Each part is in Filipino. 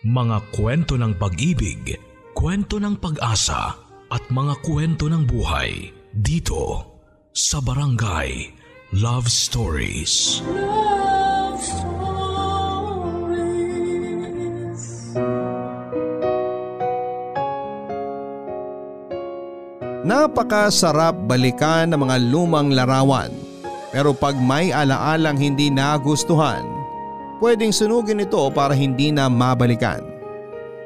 Mga kwento ng pag-ibig, kwento ng pag-asa at mga kwento ng buhay dito sa Barangay Love Stories. Love Stories. Napakasarap balikan ng mga lumang larawan. Pero pag may alaalang hindi nagustuhan, pwedeng sunugin ito para hindi na mabalikan.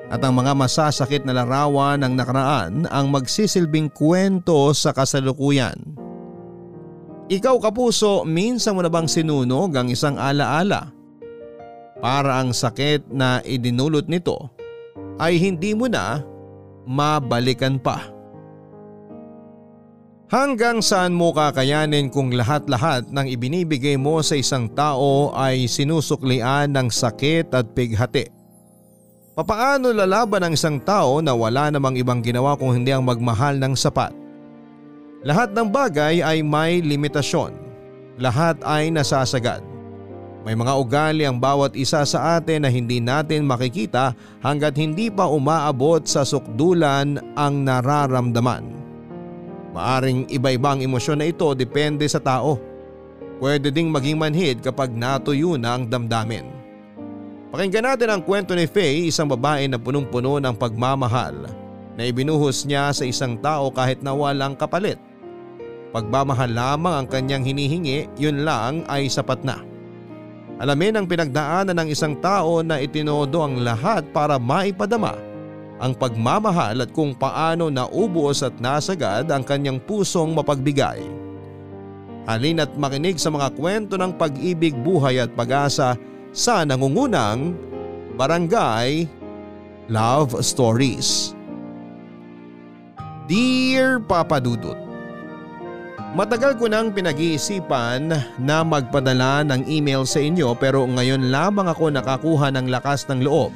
At ang mga masasakit na larawan ng nakaraan ang magsisilbing kwento sa kasalukuyan. Ikaw kapuso, minsan mo na bang sinunog ang isang alaala? Para ang sakit na idinulot nito ay hindi mo na mabalikan pa. Hanggang saan mo kakayanin kung lahat-lahat ng ibinibigay mo sa isang tao ay sinusuklian ng sakit at pighati? Papaano lalaban ang isang tao na wala namang ibang ginawa kung hindi ang magmahal ng sapat? Lahat ng bagay ay may limitasyon. Lahat ay nasasagad. May mga ugali ang bawat isa sa atin na hindi natin makikita hanggat hindi pa umaabot sa sukdulan ang nararamdaman. Maaring iba-ibang emosyon na ito depende sa tao. Pwede ding maging manhid kapag natuyo na ang damdamin. Pakinggan natin ang kwento ni Faye, isang babae na punong-puno ng pagmamahal na ibinuhos niya sa isang tao kahit na walang kapalit. Pagmamahal lamang ang kanyang hinihingi, yun lang ay sapat na. Alamin ang pinagdaanan ng isang tao na itinodo ang lahat para maipadama ang pagmamahal at kung paano naubos at nasagad ang kanyang pusong mapagbigay. Halin at makinig sa mga kwento ng pag-ibig, buhay at pag-asa sa nangungunang Barangay Love Stories. Dear Papa Dudut, Matagal ko nang pinag-iisipan na magpadala ng email sa inyo pero ngayon lamang ako nakakuha ng lakas ng loob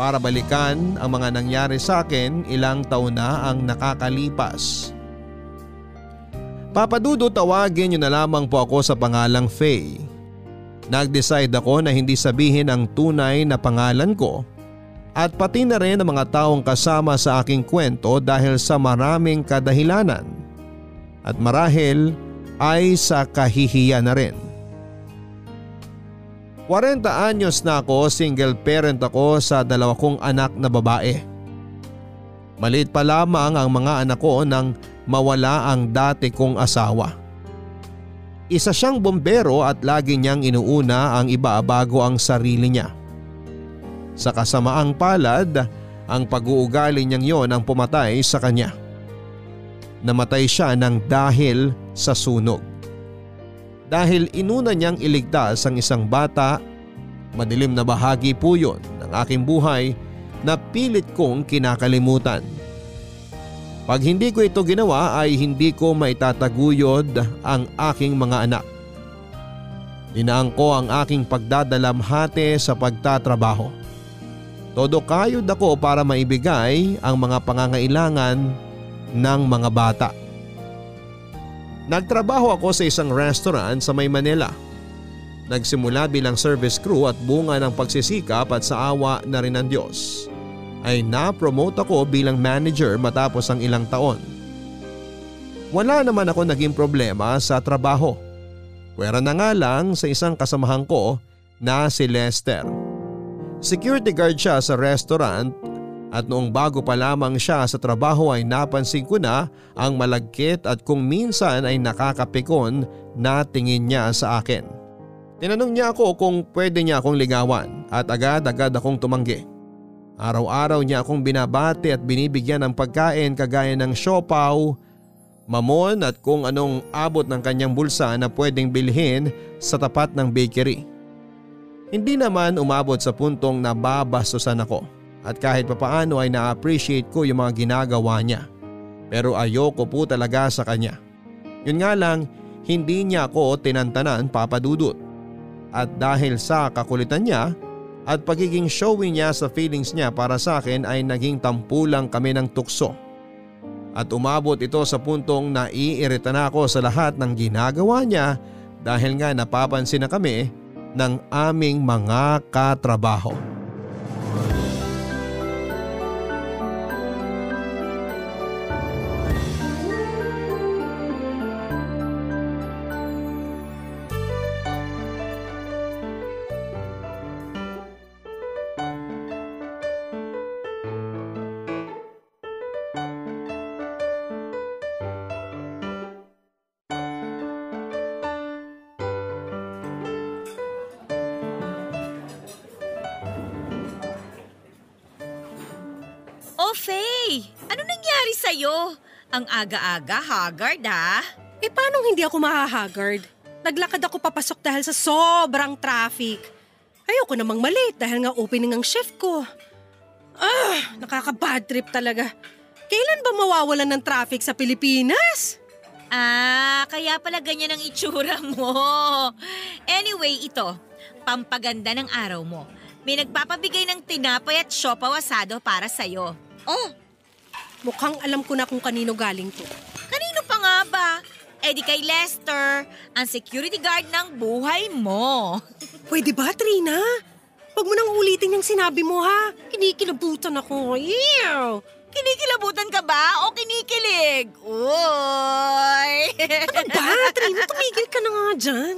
para balikan ang mga nangyari sa akin ilang taon na ang nakakalipas. Papadudo tawagin niyo na lamang po ako sa pangalang Faye. Nag-decide ako na hindi sabihin ang tunay na pangalan ko at pati na rin ang mga taong kasama sa aking kwento dahil sa maraming kadahilanan at marahil ay sa kahihiya na rin. 40 anyos na ako, single parent ako sa dalawa kong anak na babae. Maliit pa lamang ang mga anak ko nang mawala ang dati kong asawa. Isa siyang bombero at lagi niyang inuuna ang iba bago ang sarili niya. Sa kasamaang palad, ang pag-uugali niyang yon ang pumatay sa kanya. Namatay siya ng dahil sa sunog dahil inuna niyang iligtas ang isang bata. Madilim na bahagi po yon ng aking buhay na pilit kong kinakalimutan. Pag hindi ko ito ginawa ay hindi ko maitataguyod ang aking mga anak. Dinaang ko ang aking pagdadalamhati sa pagtatrabaho. Todo kayod ako para maibigay ang mga pangangailangan ng mga bata. Nagtrabaho ako sa isang restaurant sa May Manila. Nagsimula bilang service crew at bunga ng pagsisikap at sa awa na rin ng Diyos ay na-promote ako bilang manager matapos ang ilang taon. Wala naman ako naging problema sa trabaho. Pwera na nga lang sa isang kasamahan ko na si Lester. Security guard siya sa restaurant at noong bago pa lamang siya sa trabaho ay napansin ko na ang malagkit at kung minsan ay nakakapikon na tingin niya sa akin. Tinanong niya ako kung pwede niya akong ligawan at agad-agad akong tumanggi. Araw-araw niya akong binabati at binibigyan ng pagkain kagaya ng siopaw, mamon at kung anong abot ng kanyang bulsa na pwedeng bilhin sa tapat ng bakery. Hindi naman umabot sa puntong nababastusan ako at kahit papaano ay na-appreciate ko yung mga ginagawa niya. Pero ayoko po talaga sa kanya. Yun nga lang, hindi niya ako tinantanan papadudot. At dahil sa kakulitan niya at pagiging showy niya sa feelings niya para sa akin ay naging tampulang kami ng tukso. At umabot ito sa puntong naiirita na ako sa lahat ng ginagawa niya dahil nga napapansin na kami ng aming mga katrabaho. Ang aga-aga, haggard ha? Eh paano hindi ako mahahagard? Naglakad ako papasok dahil sa sobrang traffic. Ayoko namang maliit dahil nga opening ang shift ko. Ah, nakaka-bad trip talaga. Kailan ba mawawalan ng traffic sa Pilipinas? Ah, kaya pala ganyan ang itsura mo. Anyway, ito, pampaganda ng araw mo. May nagpapabigay ng tinapay at siopaw asado para sa'yo. Oh, Mukhang alam ko na kung kanino galing to. kanino pa nga ba? Eh di kay Lester, ang security guard ng buhay mo. Pwede ba, Trina? Huwag mo nang ulitin yung sinabi mo, ha? Kinikilabutan ako. Ew! Kinikilabutan ka ba o kinikilig? Uy! Ba, Trina, tumigil ka na nga dyan.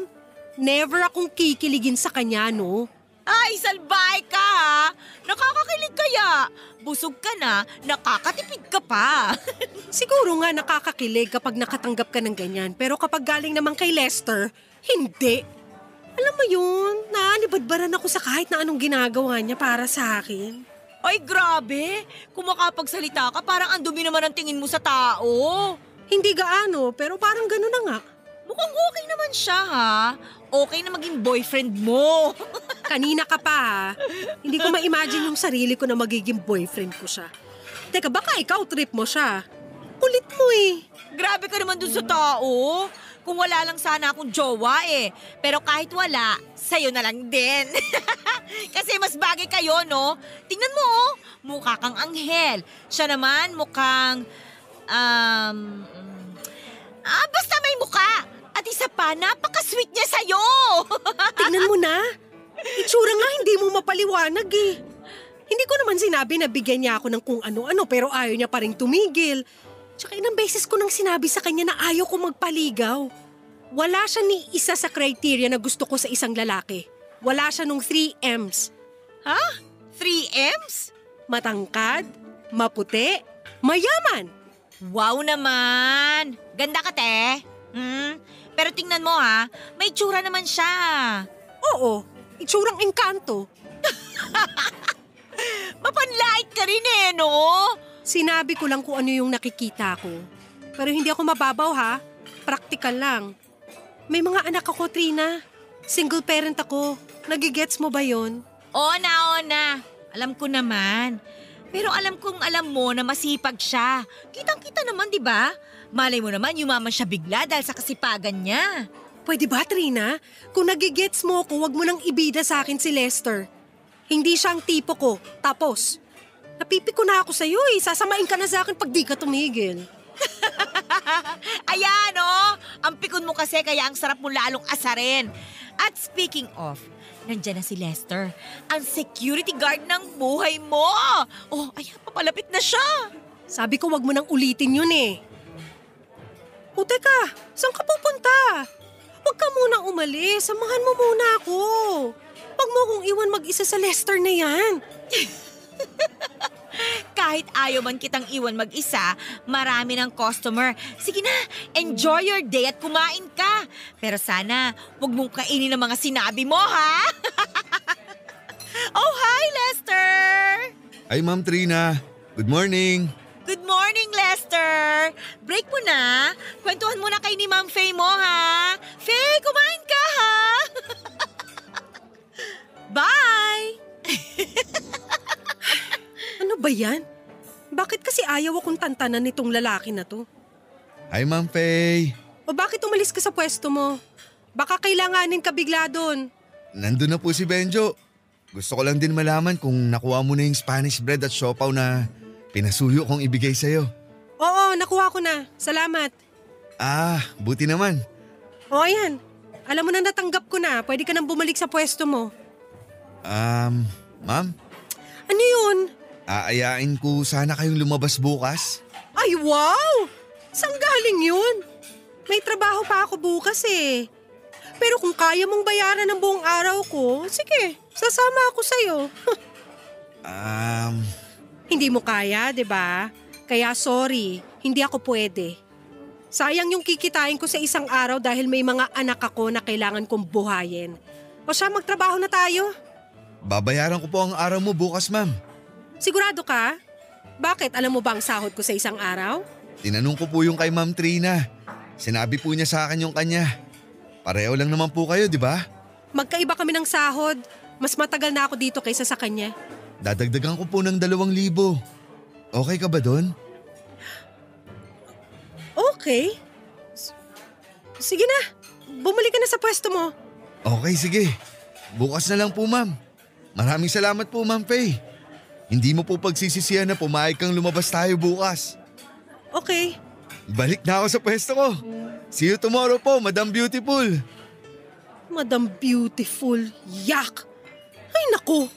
Never akong kikiligin sa kanya, no? Ay, salbay ka ha! Nakakakilig kaya. Busog ka na, nakakatipid ka pa. Siguro nga nakakakilig kapag nakatanggap ka ng ganyan. Pero kapag galing naman kay Lester, hindi. Alam mo yun, naanibadbaran ako sa kahit na anong ginagawa niya para sa akin. Ay, grabe! Kung makapagsalita ka, parang ang dumi naman ang tingin mo sa tao. Hindi gaano, pero parang gano'n na nga. Mukhang okay naman siya, ha? Okay na maging boyfriend mo. Kanina ka pa ha. Hindi ko ma-imagine yung sarili ko na magiging boyfriend ko siya. Teka, baka ikaw trip mo siya. Kulit mo eh. grabe ka naman dun sa tao. Kung wala lang sana akong jowa eh. Pero kahit wala, sa'yo na lang din. Kasi mas bagay kayo, no? Tingnan mo, oh. Mukha kang anghel. Siya naman mukhang... Um, ah, basta may mukha. At isa pa, napaka-sweet niya sa'yo. Tingnan mo na. Itsura nga hindi mo mapaliwanag eh. Hindi ko naman sinabi na bigyan niya ako ng kung ano-ano pero ayaw niya pa rin tumigil. Tsaka ilang beses ko nang sinabi sa kanya na ayaw ko magpaligaw. Wala siya ni isa sa criteria na gusto ko sa isang lalaki. Wala siya nung 3 M's. ha? 3 M's? Matangkad, maputi, mayaman. Wow naman! Ganda ka, te. Hmm? Pero tingnan mo ha, may tsura naman siya. Oo, itsurang engkanto. Mapanlait ka rin eh, no? Sinabi ko lang kung ano yung nakikita ko. Pero hindi ako mababaw ha. Praktikal lang. May mga anak ako, Trina. Single parent ako. Nagigets mo ba yon? Oo na, oo na. Alam ko naman. Pero alam kong alam mo na masipag siya. Kitang-kita naman, di ba? Malay mo naman, yumaman siya bigla dahil sa kasipagan niya. Pwede ba, Trina? Kung nagigets mo ko, wag mo nang ibida sa akin si Lester. Hindi siya ang tipo ko. Tapos. Napipiko na ako sa'yo eh. Sasamain ka na sa akin pag di ka tumigil. Ayan, oh! Ang pikon mo kasi kaya ang sarap mo lalong asarin. At speaking of, nandyan na si Lester, ang security guard ng buhay mo. Oh, ayan, papalapit na siya. Sabi ko wag mo nang ulitin yun eh. O teka, saan ka pupunta? Huwag ka munang umalis. Samahan mo muna ako. Huwag mo akong iwan mag-isa sa Lester na yan. Kahit ayaw man kitang iwan mag-isa, marami ng customer. Sige na, enjoy your day at kumain ka. Pero sana, huwag mong kainin ang mga sinabi mo, ha? oh, hi, Lester! Ay, Ma'am Trina. Good morning. Good morning, Lester! Break mo na. Kwentuhan mo na kay ni Ma'am Faye mo, ha? Faye, kumain ka, ha? Bye! Ano ba yan? Bakit kasi ayaw akong tantanan nitong lalaki na to? Hi, Ma'am Faye. O bakit umalis ka sa pwesto mo? Baka kailanganin ka bigla doon. Nandun na po si Benjo. Gusto ko lang din malaman kung nakuha mo na yung Spanish bread at siopaw na pinasuyo kong ibigay sa'yo. Oo, nakuha ko na. Salamat. Ah, buti naman. O ayan, alam mo na natanggap ko na. Pwede ka nang bumalik sa pwesto mo. Um, Ma'am, Ano yun? aayain ko sana kayong lumabas bukas. Ay, wow! Saan galing yun? May trabaho pa ako bukas eh. Pero kung kaya mong bayaran ng buong araw ko, sige, sasama ako sa'yo. Um, hindi mo kaya, di ba? Kaya sorry, hindi ako pwede. Sayang yung kikitain ko sa isang araw dahil may mga anak ako na kailangan kong buhayin. O siya, magtrabaho na tayo. babayaran ko po ang araw mo bukas, Ma'am. Sigurado ka? Bakit? Alam mo ba ang sahod ko sa isang araw? Tinanong ko po yung kay Ma'am Trina. Sinabi po niya sa akin yung kanya. Pareho lang naman po kayo, di ba? Magkaiba kami ng sahod. Mas matagal na ako dito kaysa sa kanya. Dadagdagan ko po ng dalawang libo. Okay ka ba doon? Okay. S- Sige na. Bumalik ka na sa pwesto mo. Okay, sige. Bukas na lang po, ma'am. Maraming salamat po, ma'am Faye. Hindi mo po pagsisisihan na pumayag kang lumabas tayo bukas. Okay. Balik na ako sa pwesto ko. See you tomorrow po, Madam Beautiful. Madam Beautiful. Yak! Ay naku!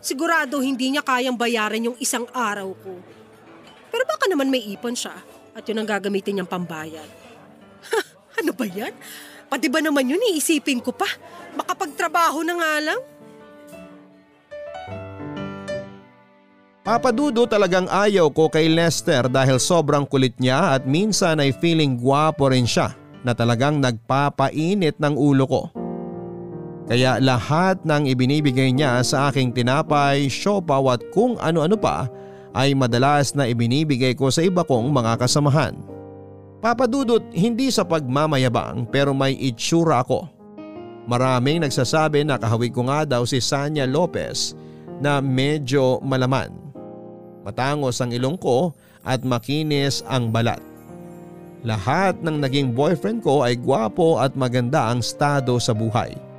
Sigurado hindi niya kayang bayaran yung isang araw ko. Pero baka naman may ipon siya at yun ang gagamitin niyang pambayad. Ha, ano ba yan? Pati ba naman yun iisipin ko pa? Makapagtrabaho na nga lang? Papadudo talagang ayaw ko kay Lester dahil sobrang kulit niya at minsan ay feeling gwapo rin siya na talagang nagpapainit ng ulo ko. Kaya lahat ng ibinibigay niya sa aking tinapay, siopaw at kung ano-ano pa ay madalas na ibinibigay ko sa iba kong mga kasamahan. Papadudot hindi sa pagmamayabang pero may itsura ako. Maraming nagsasabi na kahawig ko nga daw si Sanya Lopez na medyo malaman. Matangos ang ilong ko at makinis ang balat. Lahat ng naging boyfriend ko ay gwapo at maganda ang estado sa buhay.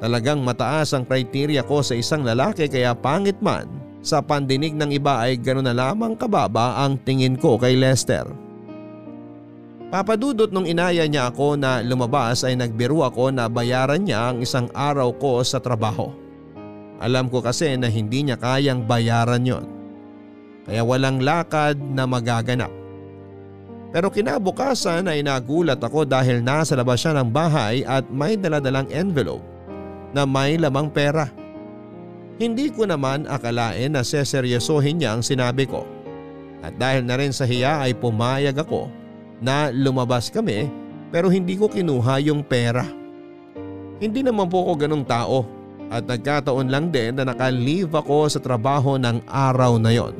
Talagang mataas ang kriteria ko sa isang lalaki kaya pangit man sa pandinig ng iba ay gano'n na lamang kababa ang tingin ko kay Lester. Papadudot nung inaya niya ako na lumabas ay nagbiro ako na bayaran niya ang isang araw ko sa trabaho. Alam ko kasi na hindi niya kayang bayaran yon. Kaya walang lakad na magaganap. Pero kinabukasan ay nagulat ako dahil nasa labas siya ng bahay at may daladalang envelope na may lamang pera. Hindi ko naman akalain na seseryosohin niya ang sinabi ko. At dahil na rin sa hiya ay pumayag ako na lumabas kami pero hindi ko kinuha yung pera. Hindi naman po ako ganong tao at nagkataon lang din na naka-leave ako sa trabaho ng araw na yon.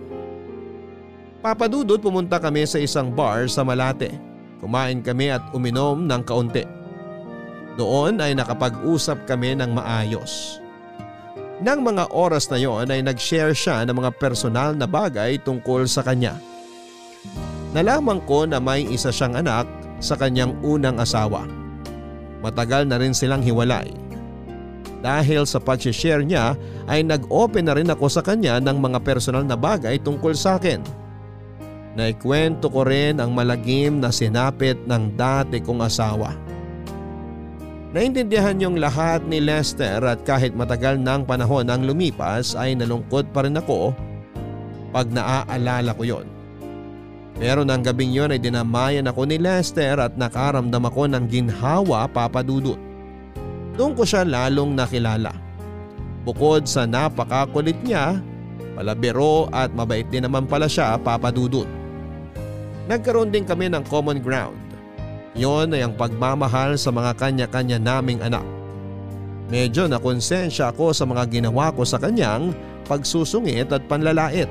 Papadudod pumunta kami sa isang bar sa Malate. Kumain kami at uminom ng kaunti. Doon ay nakapag-usap kami ng maayos. Nang mga oras na yon ay nag-share siya ng mga personal na bagay tungkol sa kanya. Nalaman ko na may isa siyang anak sa kanyang unang asawa. Matagal na rin silang hiwalay. Dahil sa pag-share niya ay nag-open na rin ako sa kanya ng mga personal na bagay tungkol sa akin. Naikwento ko rin ang malagim na sinapit ng dati kong asawa. Naintindihan yung lahat ni Lester at kahit matagal ng panahon ang lumipas ay nalungkot pa rin ako pag naaalala ko yon. Pero nang gabing yon ay dinamayan ako ni Lester at nakaramdam ako ng ginhawa papadudot. Doon ko siya lalong nakilala. Bukod sa napakakulit niya, palabiro at mabait din naman pala siya papadudot. Nagkaroon din kami ng common ground. Yon ay ang pagmamahal sa mga kanya-kanya naming anak. Medyo nakonsensya ako sa mga ginawa ko sa kanyang pagsusungit at panlalait.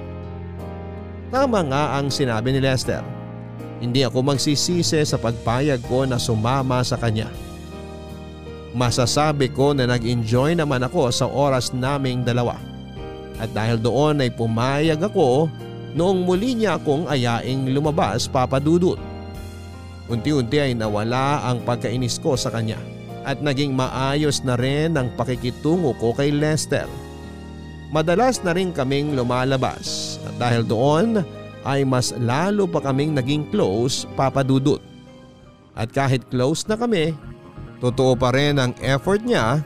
Tama nga ang sinabi ni Lester. Hindi ako magsisisi sa pagpayag ko na sumama sa kanya. Masasabi ko na nag-enjoy naman ako sa oras naming dalawa. At dahil doon ay pumayag ako noong muli niya akong ayaing lumabas papadudot. Unti-unti ay nawala ang pagkainis ko sa kanya at naging maayos na rin ang pakikitungo ko kay Lester. Madalas na rin kaming lumalabas at dahil doon ay mas lalo pa kaming naging close papadudot. At kahit close na kami, totoo pa rin ang effort niya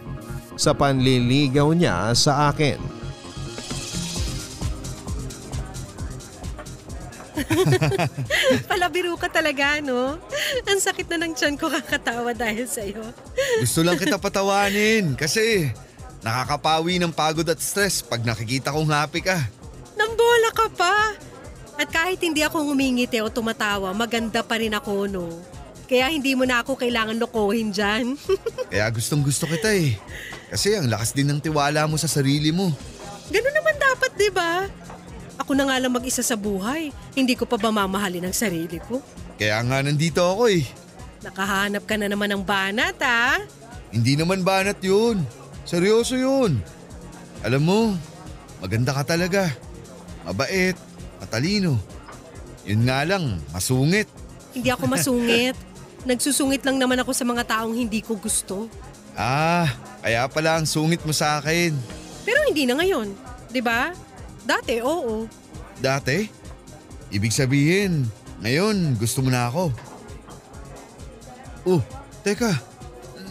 sa panliligaw niya sa akin. Palabiro ka talaga, no? Ang sakit na ng tiyan ko kakatawa dahil sa'yo. Gusto lang kita patawanin kasi nakakapawi ng pagod at stress pag nakikita kong happy ka. Nambola ka pa. At kahit hindi ako ngumingiti o tumatawa, maganda pa rin ako, no? Kaya hindi mo na ako kailangan lokohin dyan. Kaya gustong gusto kita eh. Kasi ang lakas din ng tiwala mo sa sarili mo. Ganun naman dapat, di ba? Ako na nga lang mag-isa sa buhay. Hindi ko pa ba mamahalin ang sarili ko? Kaya nga nandito ako eh. Nakahanap ka na naman ng banat ha? Hindi naman banat yun. Seryoso yun. Alam mo, maganda ka talaga. Mabait, matalino. Yun nga lang, masungit. Hindi ako masungit. Nagsusungit lang naman ako sa mga taong hindi ko gusto. Ah, kaya pala ang sungit mo sa akin. Pero hindi na ngayon. 'di ba? Dati, oo. Dati? Ibig sabihin, ngayon gusto mo na ako. Oh, teka.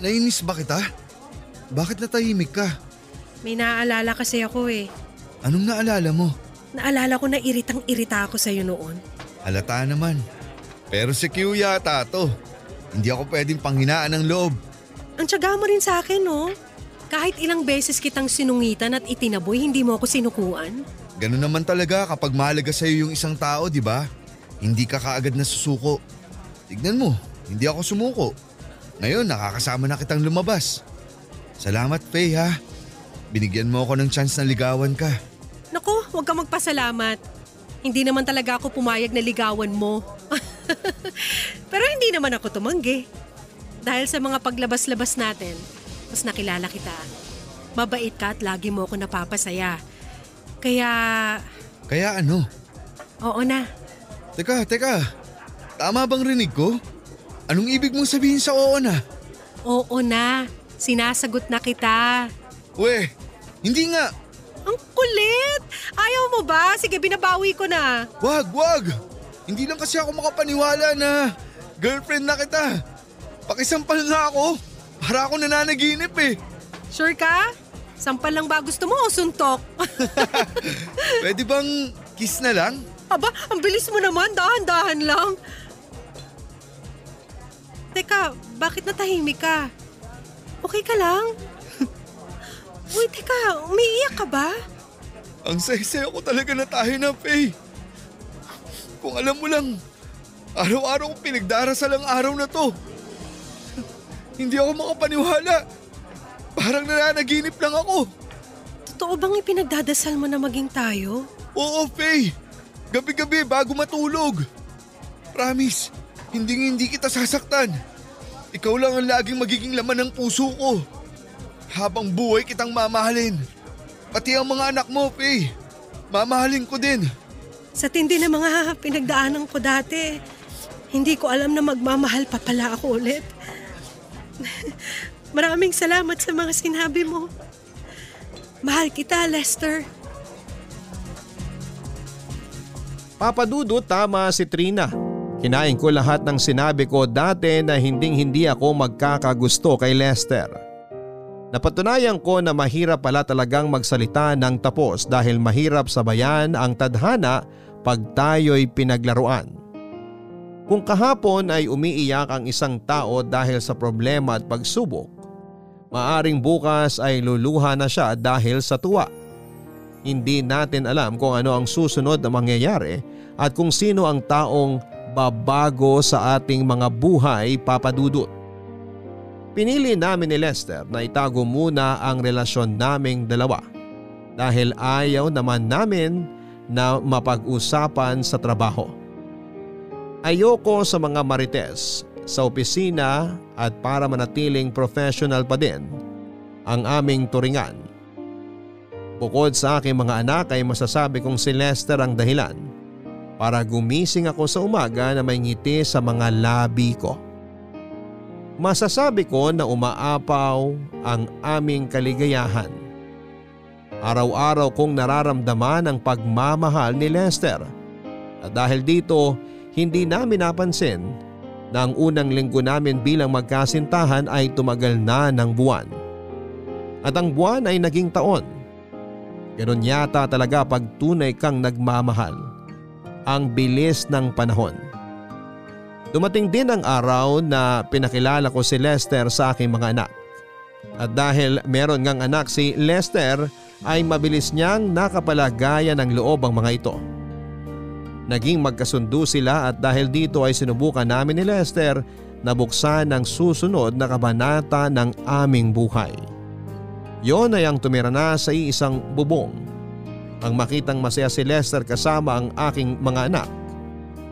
Nainis ba kita? Bakit natahimik ka? May naaalala kasi ako eh. Anong naalala mo? Naalala ko na iritang irita ako sa'yo noon. Halata naman. Pero si Q yata to. Hindi ako pwedeng panghinaan ng loob. Ang tiyaga mo rin sa akin, no? Kahit ilang beses kitang sinungitan at itinaboy, hindi mo ako sinukuan. Ganun naman talaga kapag mahalaga sa'yo yung isang tao, di ba? Hindi ka kaagad na susuko. Tignan mo, hindi ako sumuko. Ngayon nakakasama na kitang lumabas. Salamat Faye ha. Binigyan mo ako ng chance na ligawan ka. Nako, huwag ka magpasalamat. Hindi naman talaga ako pumayag na ligawan mo. Pero hindi naman ako tumanggi. Dahil sa mga paglabas-labas natin, mas nakilala kita. Mabait ka at lagi mo ako napapasaya. Kaya, Kaya ano? oo na. Teka, teka. Tama bang rinig ko? Anong ibig mong sabihin sa oo na? Oo na. Sinasagot na kita. We, hindi nga. Ang kulit! Ayaw mo ba? Sige, binabawi ko na. Wag, wag. Hindi lang kasi ako makapaniwala na girlfriend na kita. Pakisampal nga ako. Para ako nananaginip eh. Sure ka? Sampal lang ba gusto mo o suntok? Pwede bang kiss na lang? Aba, ang bilis mo naman. Dahan-dahan lang. Teka, bakit natahimik ka? Okay ka lang? Uy, teka, umiiyak ka ba? Ang saya ko talaga na tayo na, Faye. Kung alam mo lang, araw-araw ko pinagdarasal ang araw na to. Hindi ako makapaniwala. Parang nananaginip lang ako. Totoo bang ipinagdadasal mo na maging tayo? Oo, Faye. Gabi-gabi bago matulog. Promise, hindi hindi kita sasaktan. Ikaw lang ang laging magiging laman ng puso ko. Habang buhay kitang mamahalin. Pati ang mga anak mo, Faye. Mamahalin ko din. Sa tindi ng mga pinagdaanan ko dati, hindi ko alam na magmamahal pa pala ako ulit. Maraming salamat sa mga sinabi mo. Mahal kita, Lester. Papadudot tama si Trina. Kinain ko lahat ng sinabi ko dati na hinding hindi ako magkakagusto kay Lester. Napatunayan ko na mahirap pala talagang magsalita ng tapos dahil mahirap sabayan ang tadhana pag tayo'y pinaglaruan. Kung kahapon ay umiiyak ang isang tao dahil sa problema at pagsubok, maaring bukas ay luluha na siya dahil sa tuwa. Hindi natin alam kung ano ang susunod na mangyayari at kung sino ang taong babago sa ating mga buhay papadudot. Pinili namin ni Lester na itago muna ang relasyon naming dalawa dahil ayaw naman namin na mapag-usapan sa trabaho. Ayoko sa mga marites sa opisina at para manatiling professional pa din ang aming turingan. Bukod sa aking mga anak ay masasabi kong si Lester ang dahilan para gumising ako sa umaga na may ngiti sa mga labi ko. Masasabi ko na umaapaw ang aming kaligayahan. Araw-araw kong nararamdaman ang pagmamahal ni Lester at dahil dito hindi namin napansin na ang unang linggo namin bilang magkasintahan ay tumagal na ng buwan. At ang buwan ay naging taon. Ganon yata talaga pag tunay kang nagmamahal. Ang bilis ng panahon. Dumating din ang araw na pinakilala ko si Lester sa aking mga anak. At dahil meron ngang anak si Lester ay mabilis niyang nakapalagaya ng loob ang mga ito. Naging magkasundo sila at dahil dito ay sinubukan namin ni Lester na buksan ang susunod na kabanata ng aming buhay. Yon ay ang tumira na sa iisang bubong. Ang makitang masaya si Lester kasama ang aking mga anak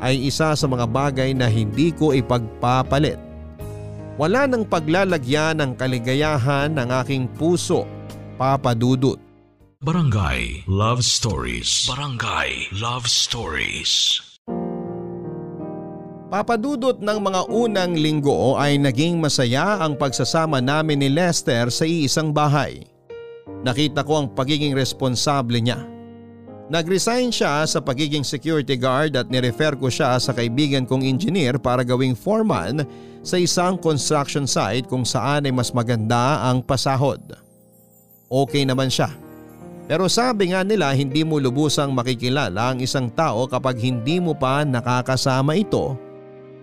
ay isa sa mga bagay na hindi ko ipagpapalit. Wala nang paglalagyan ng kaligayahan ng aking puso, Papa Dudut. Barangay Love Stories. Barangay Love Stories. Papadudot ng mga unang linggo ay naging masaya ang pagsasama namin ni Lester sa iisang bahay. Nakita ko ang pagiging responsable niya. Nag-resign siya sa pagiging security guard at nirefer ko siya sa kaibigan kong engineer para gawing foreman sa isang construction site kung saan ay mas maganda ang pasahod. Okay naman siya. Pero sabi nga nila hindi mo lubusang makikilala ang isang tao kapag hindi mo pa nakakasama ito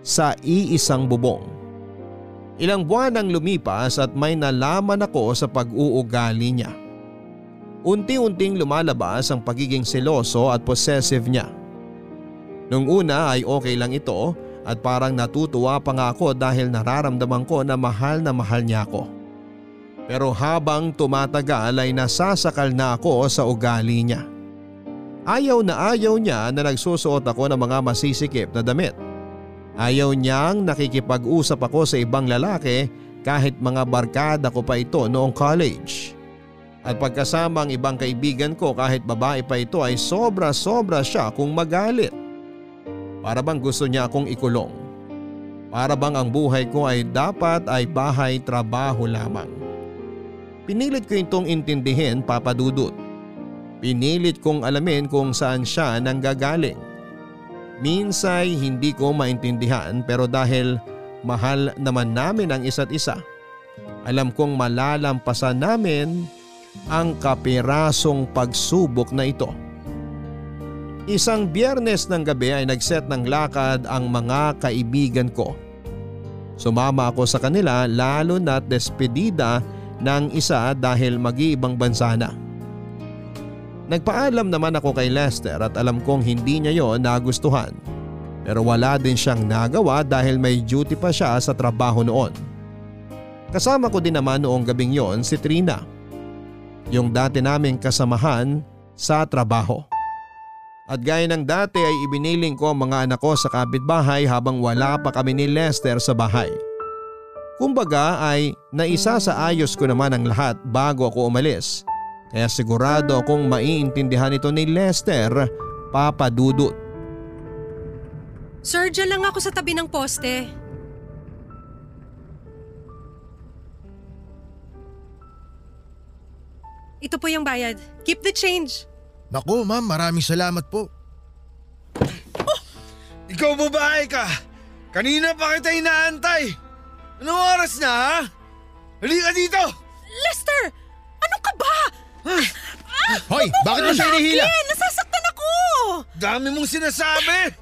sa iisang bubong. Ilang buwan ang lumipas at may nalaman ako sa pag-uugali niya. Unti-unting lumalabas ang pagiging seloso at possessive niya. Nung una ay okay lang ito at parang natutuwa pa nga ako dahil nararamdaman ko na mahal na mahal niya ako. Pero habang tumatagal ay nasasakal na ako sa ugali niya. Ayaw na ayaw niya na nagsusuot ako ng mga masisikip na damit. Ayaw niyang nakikipag-usap ako sa ibang lalaki kahit mga barkada ko pa ito noong college. At pagkasama ang ibang kaibigan ko kahit babae pa ito ay sobra-sobra siya kung magalit. Para bang gusto niya akong ikulong. Para bang ang buhay ko ay dapat ay bahay trabaho lamang. Pinilit ko itong intindihin papadudot. Pinilit kong alamin kung saan siya nanggagaling. Minsay hindi ko maintindihan pero dahil mahal naman namin ang isa't isa. Alam kong malalampasan namin ang kapirasong pagsubok na ito. Isang biyernes ng gabi ay nagset ng lakad ang mga kaibigan ko. Sumama ako sa kanila lalo na't despedida ng isa dahil mag-iibang bansa na. Nagpaalam naman ako kay Lester at alam kong hindi niya yon nagustuhan. Pero wala din siyang nagawa dahil may duty pa siya sa trabaho noon. Kasama ko din naman noong gabing yon si Trina. Yung dati naming kasamahan sa trabaho. At gaya ng dati ay ibiniling ko ang mga anak ko sa kapitbahay habang wala pa kami ni Lester sa bahay. Kumbaga ay naisa sa ayos ko naman ang lahat bago ako umalis kaya sigurado akong maiintindihan ito ni Lester, Papa Dudut. Sir, dyan lang ako sa tabi ng poste. Ito po yung bayad. Keep the change. Naku ma'am, maraming salamat po. Ikaw babae ka! Kanina pa kita inaantay! Anong oras na ha? Halika dito! Lester! Ano ka ba? Hoy, bakit mo siya hinihila? Nasasaktan ako! Dami mong sinasabi!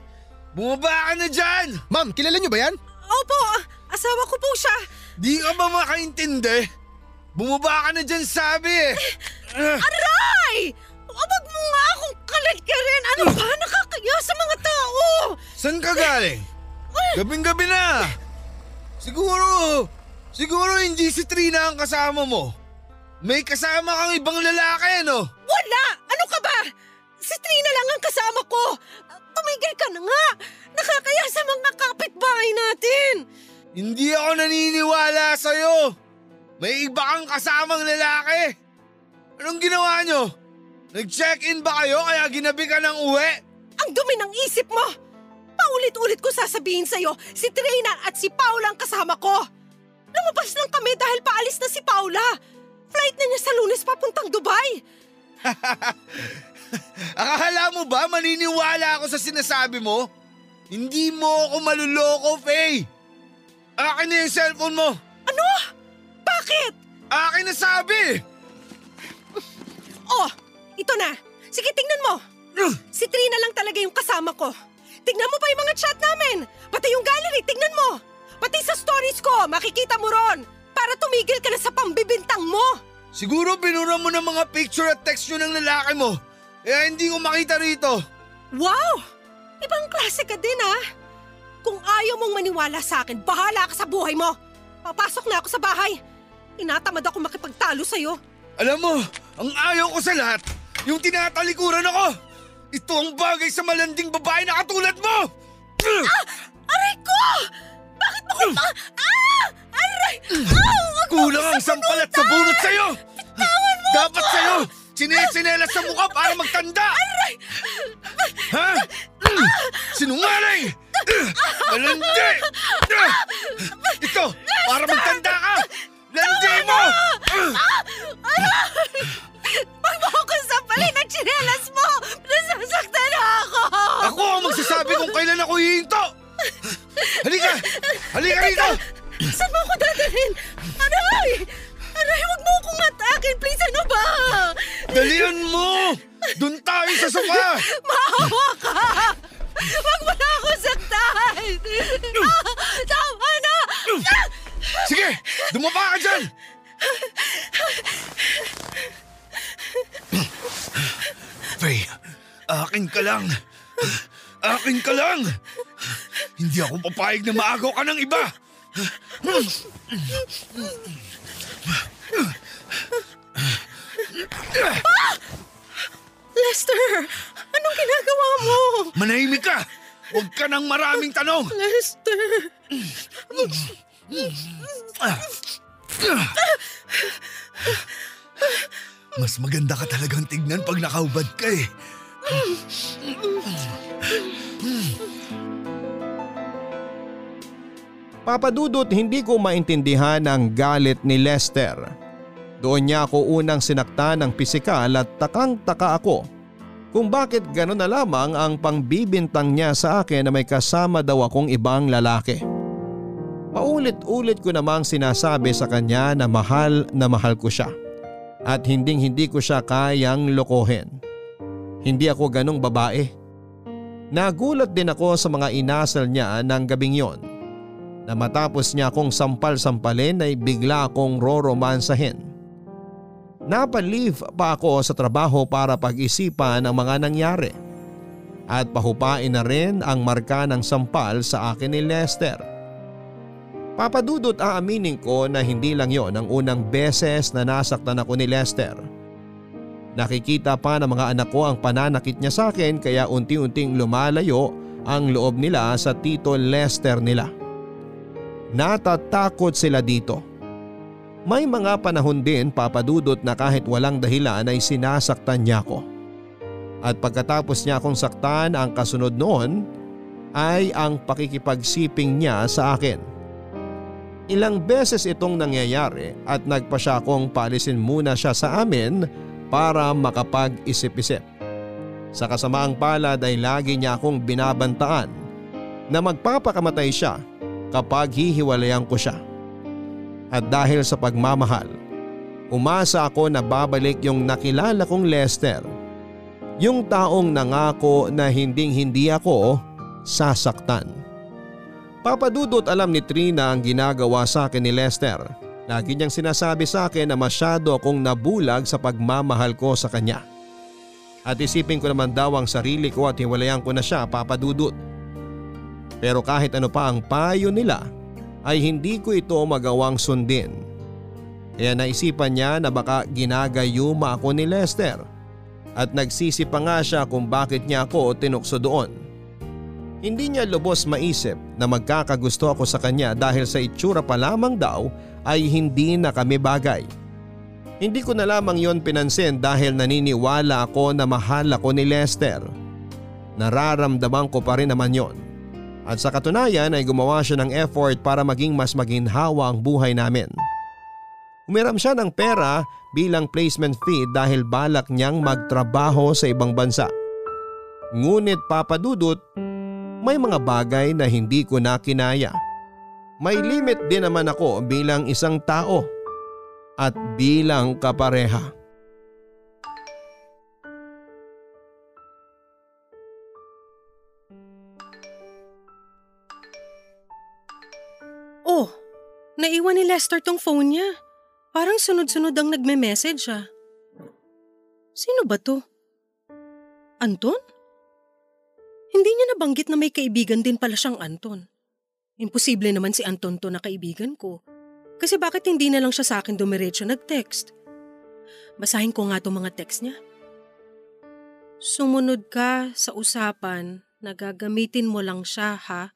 Bumaba ka na dyan! Ma'am, kilala niyo ba yan? Opo, asawa ko po siya. Di ka ba makaintindi? Bumaba ka na dyan sabi eh! Aray! Wag mo nga akong kalat-karin. Ano ba? Nakakaya sa mga tao. San ka galing? Gabing-gabi na! Siguro, siguro hindi si Trina ang kasama mo. May kasama kang ibang lalaki, no? Wala! Ano ka ba? Si Trina lang ang kasama ko. Tumigil ka na nga. Nakakaya sa mga kapitbahay natin. Hindi ako naniniwala sa'yo. May iba kang kasamang lalaki. Anong ginawa nyo? Nag-check-in ba kayo kaya ginabi ka ng uwi? Ang dumi ng isip mo. Paulit-ulit ko sasabihin sa'yo, si Trina at si Paula ang kasama ko. Lumabas lang kami dahil paalis na si Paula. Flight na niya sa lunes papuntang Dubai. Akala mo ba maniniwala ako sa sinasabi mo? Hindi mo ako maluloko, Faye. Akin na yung cellphone mo. Ano? Bakit? Akin na sabi. Oh, ito na. Sige, tingnan mo. Si Trina lang talaga yung kasama ko. Tingnan mo pa yung mga chat namin. Pati yung gallery, tingnan mo. Pati sa stories ko, makikita mo ron. Para tumigil ka na sa pambibintang mo. Siguro binura mo ng mga picture at text nyo ng lalaki mo. Kaya hindi ko makita rito. Wow! Ibang klase ka din ah. Kung ayaw mong maniwala sa akin, bahala ka sa buhay mo. Papasok na ako sa bahay. Inatamad ako makipagtalo sa'yo. Alam mo, ang ayaw ko sa lahat, Yung tinatalikuran ako! Ito ang bagay sa malanding babae na katulad mo! Aray ko! Bakit mo ko pa... Ah! Aray! Ah! Wag mo Kulang ang sampalat sa bunot sa'yo! Dapat sa'yo! Sinesinelas sa mukha para magtanda! Ha? Sinungaling! Malandi! Ito, para magtanda ka! Landi mo! Huwag mo akong sampalin ng tsinelas mo! Nasasaktan na ako! Ako ang magsasabi kung kailan ako hihinto! Halika! Halika rito! Saan mo ako dadalhin? Aray! Aray, wag mo akong atakin. Please, ano ba? Dalian mo! Doon tayo sa sofa! Maawa ka! Huwag mo na ako saktan! Ah, tama na! Sige! Dumapa ka dyan! Faye, akin ka lang. Akin ka lang. Hindi ako papayag na maagaw ka ng iba. Lester, anong ginagawa mo? Manahimik ka! Huwag ka ng maraming tanong! Lester. Mas maganda ka talagang tignan pag nakaubad ka eh. Papadudot hindi ko maintindihan ang galit ni Lester. Doon niya ako unang sinakta ng pisikal at takang-taka ako kung bakit gano'n na lamang ang pangbibintang niya sa akin na may kasama daw akong ibang lalaki. Paulit-ulit ko namang sinasabi sa kanya na mahal na mahal ko siya at hinding hindi ko siya kayang lokohin. Hindi ako ganong babae. Nagulat din ako sa mga inasal niya ng gabing yon na matapos niya akong sampal-sampalin ay bigla akong roromansahin. Napalive pa ako sa trabaho para pag-isipan ang mga nangyari at pahupain na rin ang marka ng sampal sa akin ni Lester. Papadudot aaminin ko na hindi lang yon ang unang beses na nasaktan ako ni Lester. Nakikita pa ng mga anak ko ang pananakit niya sa akin kaya unti-unting lumalayo ang loob nila sa tito Lester nila. Natatakot sila dito. May mga panahon din papadudot na kahit walang dahilan ay sinasaktan niya ako. At pagkatapos niya akong saktan ang kasunod noon ay ang pakikipagsiping niya sa akin. Ilang beses itong nangyayari at nagpa siya akong paalisin muna siya sa amin para makapag-isip-isip. Sa kasamaang palad ay lagi niya akong binabantaan na magpapakamatay siya kapag hihiwalayan ko siya. At dahil sa pagmamahal, umasa ako na babalik yung nakilala kong Lester. Yung taong nangako na hinding hindi ako sasaktan. Papadudot alam ni Trina ang ginagawa sa akin ni Lester. Lagi niyang sinasabi sa akin na masyado akong nabulag sa pagmamahal ko sa kanya. At isipin ko naman daw ang sarili ko at hiwalayan ko na siya papadudot. Pero kahit ano pa ang payo nila ay hindi ko ito magawang sundin. Kaya naisipan niya na baka ginagayuma ako ni Lester at nagsisi pa nga siya kung bakit niya ako tinukso doon. Hindi niya lubos maisip na magkakagusto ako sa kanya dahil sa itsura pa lamang daw ay hindi na kami bagay. Hindi ko na lamang yon pinansin dahil naniniwala ako na mahal ako ni Lester. Nararamdaman ko pa rin naman yon. At sa katunayan ay gumawa siya ng effort para maging mas maginhawa ang buhay namin. Umiram siya ng pera bilang placement fee dahil balak niyang magtrabaho sa ibang bansa. Ngunit papadudot, may mga bagay na hindi ko na kinaya. May limit din naman ako bilang isang tao at bilang kapareha. Oh, naiwan ni Lester tong phone niya. Parang sunod-sunod ang nagme-message ah. Sino ba to? Anton? Hindi niya nabanggit na may kaibigan din pala siyang Anton. Imposible naman si Anton to na kaibigan ko. Kasi bakit hindi na lang siya sa akin dumiretso nag-text? Basahin ko nga itong mga text niya. Sumunod ka sa usapan na gagamitin mo lang siya ha.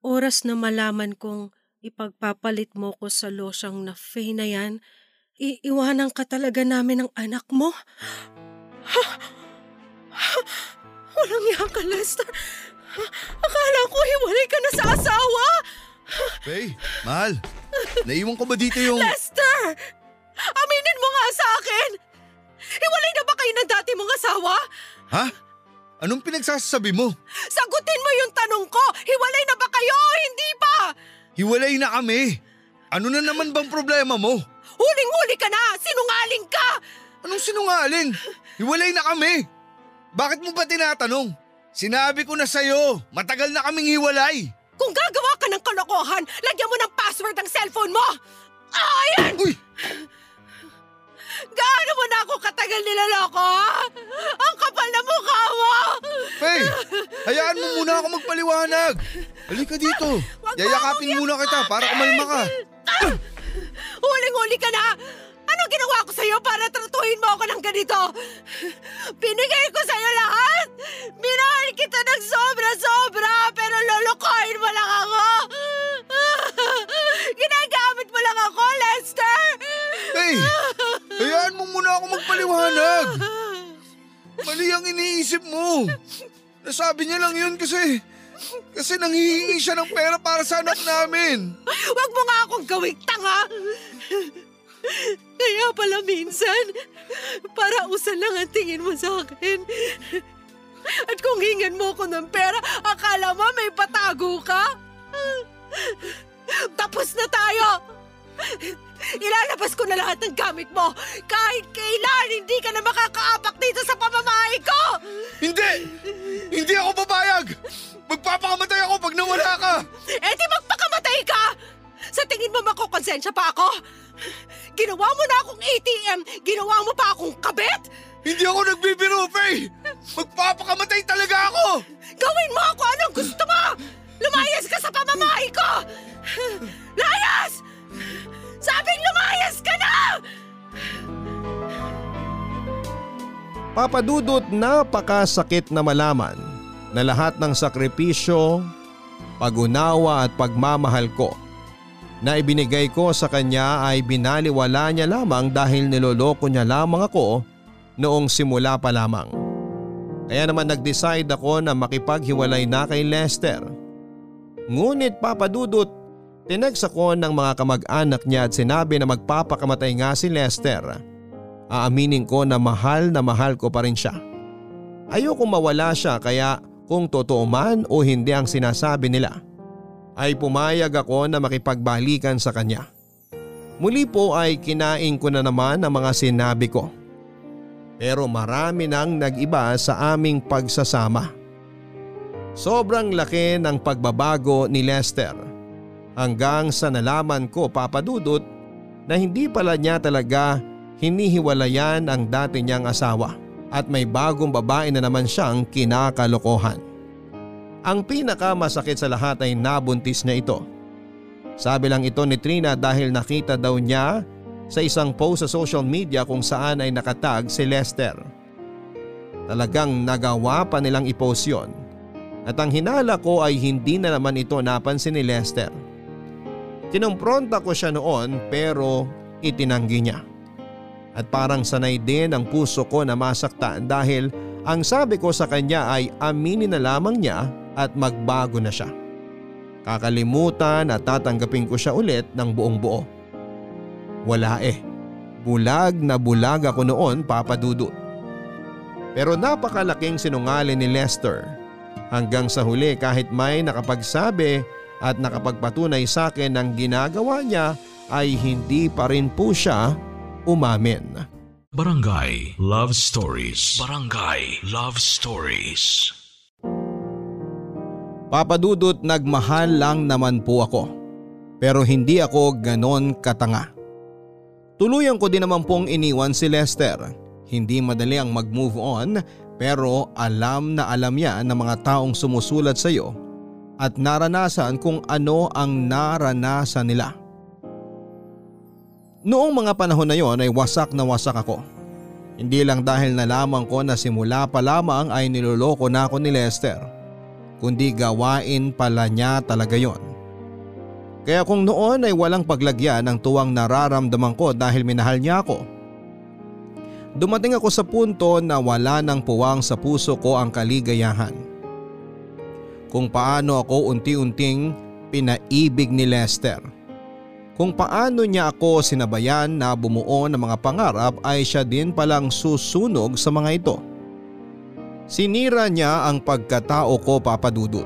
Oras na malaman kong ipagpapalit mo ko sa losyang na Faye na yan, iiwanan ka talaga namin ng anak mo. Ha? Ha? Walang iya ka, Lester. Akala ko hiwalay ka na sa asawa. Faye, mahal. Naiwan ko ba dito yung... Lester! Aminin mo nga sa akin! Hiwalay na ba kayo ng dati mong asawa? Ha? Anong pinagsasabi mo? Sagutin mo yung tanong ko! Hiwalay na ba kayo o hindi pa? Hiwalay na kami. Ano na naman bang problema mo? Huling-huli ka na! Sinungaling ka! Anong sinungaling? Hiwalay na kami. Bakit mo ba tinatanong? Sinabi ko na sa'yo, matagal na kaming hiwalay. Kung gagawa ka ng kalokohan, lagyan mo ng password ang cellphone mo! Ah, ayan! Uy! Gaano mo na ako katagal niloloko? Ang kapal na mukha mo! Faye, hayaan mo muna ako magpaliwanag. Halika dito. Wag mo Yayakapin muna kita para kumalma ka. Huling-huli ka na! Anong ginawa ko sa'yo para tratuhin mo ako ng ganito? Binigay ko sa'yo lahat! Minahal kita ng sobra-sobra pero lolokohin mo lang ako! Ginagamit mo lang ako, Lester! Faye, hayaan mo muna ako magpaliwanag. Mali ang iniisip mo. Nasabi niya lang yun kasi... Kasi nanghihingi siya ng pera para sa anak namin. Huwag mo nga akong gawing tanga! Kaya pala minsan, para usan lang ang tingin mo sa akin. At kung hingan mo ko ng pera, akala mo may patago ka? Tapos na tayo! Ilalabas ko na lahat ng gamit mo! Kahit kailan, hindi ka na makakaapak dito sa pamamahay ko! Hindi! Hindi ako papayag! Magpapakamatay ako pag nawala ka! Eh di magpakamatay ka! Sa tingin mo makukonsensya pa ako? Ginawa mo na akong ATM, ginawa mo pa akong kabit? Hindi ako nagbibiro, Faye! Magpapakamatay talaga ako! Gawin mo ako anong gusto mo! Lumayas ka sa pamamahay ko! Layas! Sabing lumayas ka na! Papadudot napakasakit na malaman na lahat ng sakripisyo, pag-unawa at pagmamahal ko na ibinigay ko sa kanya ay binaliwala niya lamang dahil niloloko niya lamang ako noong simula pa lamang. Kaya naman nag-decide ako na makipaghiwalay na kay Lester. Ngunit papadudot, tinex ako ng mga kamag-anak niya at sinabi na magpapakamatay nga si Lester. Aaminin ko na mahal na mahal ko pa rin siya. Ayoko mawala siya kaya kung totoo man o hindi ang sinasabi nila ay pumayag ako na makipagbalikan sa kanya. Muli po ay kinain ko na naman ang mga sinabi ko. Pero marami nang nag-iba sa aming pagsasama. Sobrang laki ng pagbabago ni Lester hanggang sa nalaman ko papadudot na hindi pala niya talaga hinihiwalayan ang dati niyang asawa at may bagong babae na naman siyang kinakalokohan. Ang pinakamasakit sa lahat ay nabuntis niya ito. Sabi lang ito ni Trina dahil nakita daw niya sa isang post sa social media kung saan ay nakatag si Lester. Talagang nagawa pa nilang i-post yon. At ang hinala ko ay hindi na naman ito napansin ni Lester. Kinumpronta ko siya noon pero itinanggi niya. At parang sanay din ang puso ko na masaktan dahil ang sabi ko sa kanya ay aminin na lamang niya at magbago na siya. Kakalimutan at tatanggapin ko siya ulit ng buong buo. Wala eh. Bulag na bulag ako noon papadudot. Pero napakalaking sinungaling ni Lester hanggang sa huli kahit may nakapagsabi at nakapagpatunay sa akin ng ginagawa niya ay hindi pa rin po siya umamin. Barangay Love Stories. Barangay Love Stories. Papadudot nagmahal lang naman po ako. Pero hindi ako ganon katanga. Tuluyan ko din naman pong iniwan si Lester. Hindi madali ang mag-move on pero alam na alam niya ng mga taong sumusulat sa iyo at naranasan kung ano ang naranasan nila. Noong mga panahon na yon ay wasak na wasak ako. Hindi lang dahil nalaman ko na simula pa lamang ay niloloko na ako ni Lester, kundi gawain pala niya talaga yon. Kaya kung noon ay walang paglagyan ng tuwang nararamdaman ko dahil minahal niya ako. Dumating ako sa punto na wala nang puwang sa puso ko ang kaligayahan. Kung paano ako unti-unting pinaibig ni Lester. Kung paano niya ako sinabayan na bumuo ng mga pangarap ay siya din palang susunog sa mga ito. Sinira niya ang pagkatao ko papadudot.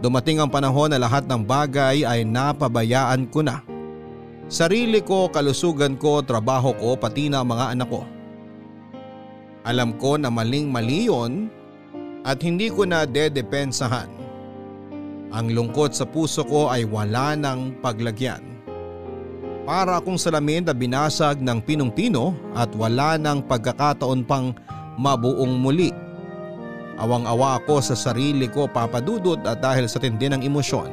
Dumating ang panahon na lahat ng bagay ay napabayaan ko na. Sarili ko, kalusugan ko, trabaho ko, pati na mga anak ko. Alam ko na maling mali yun at hindi ko na dedepensahan. Ang lungkot sa puso ko ay wala ng paglagyan. Para akong salamin na binasag ng pinong-pino at wala ng pagkakataon pang mabuong muli. Awang-awa ako sa sarili ko papadudot at dahil sa tindi ng emosyon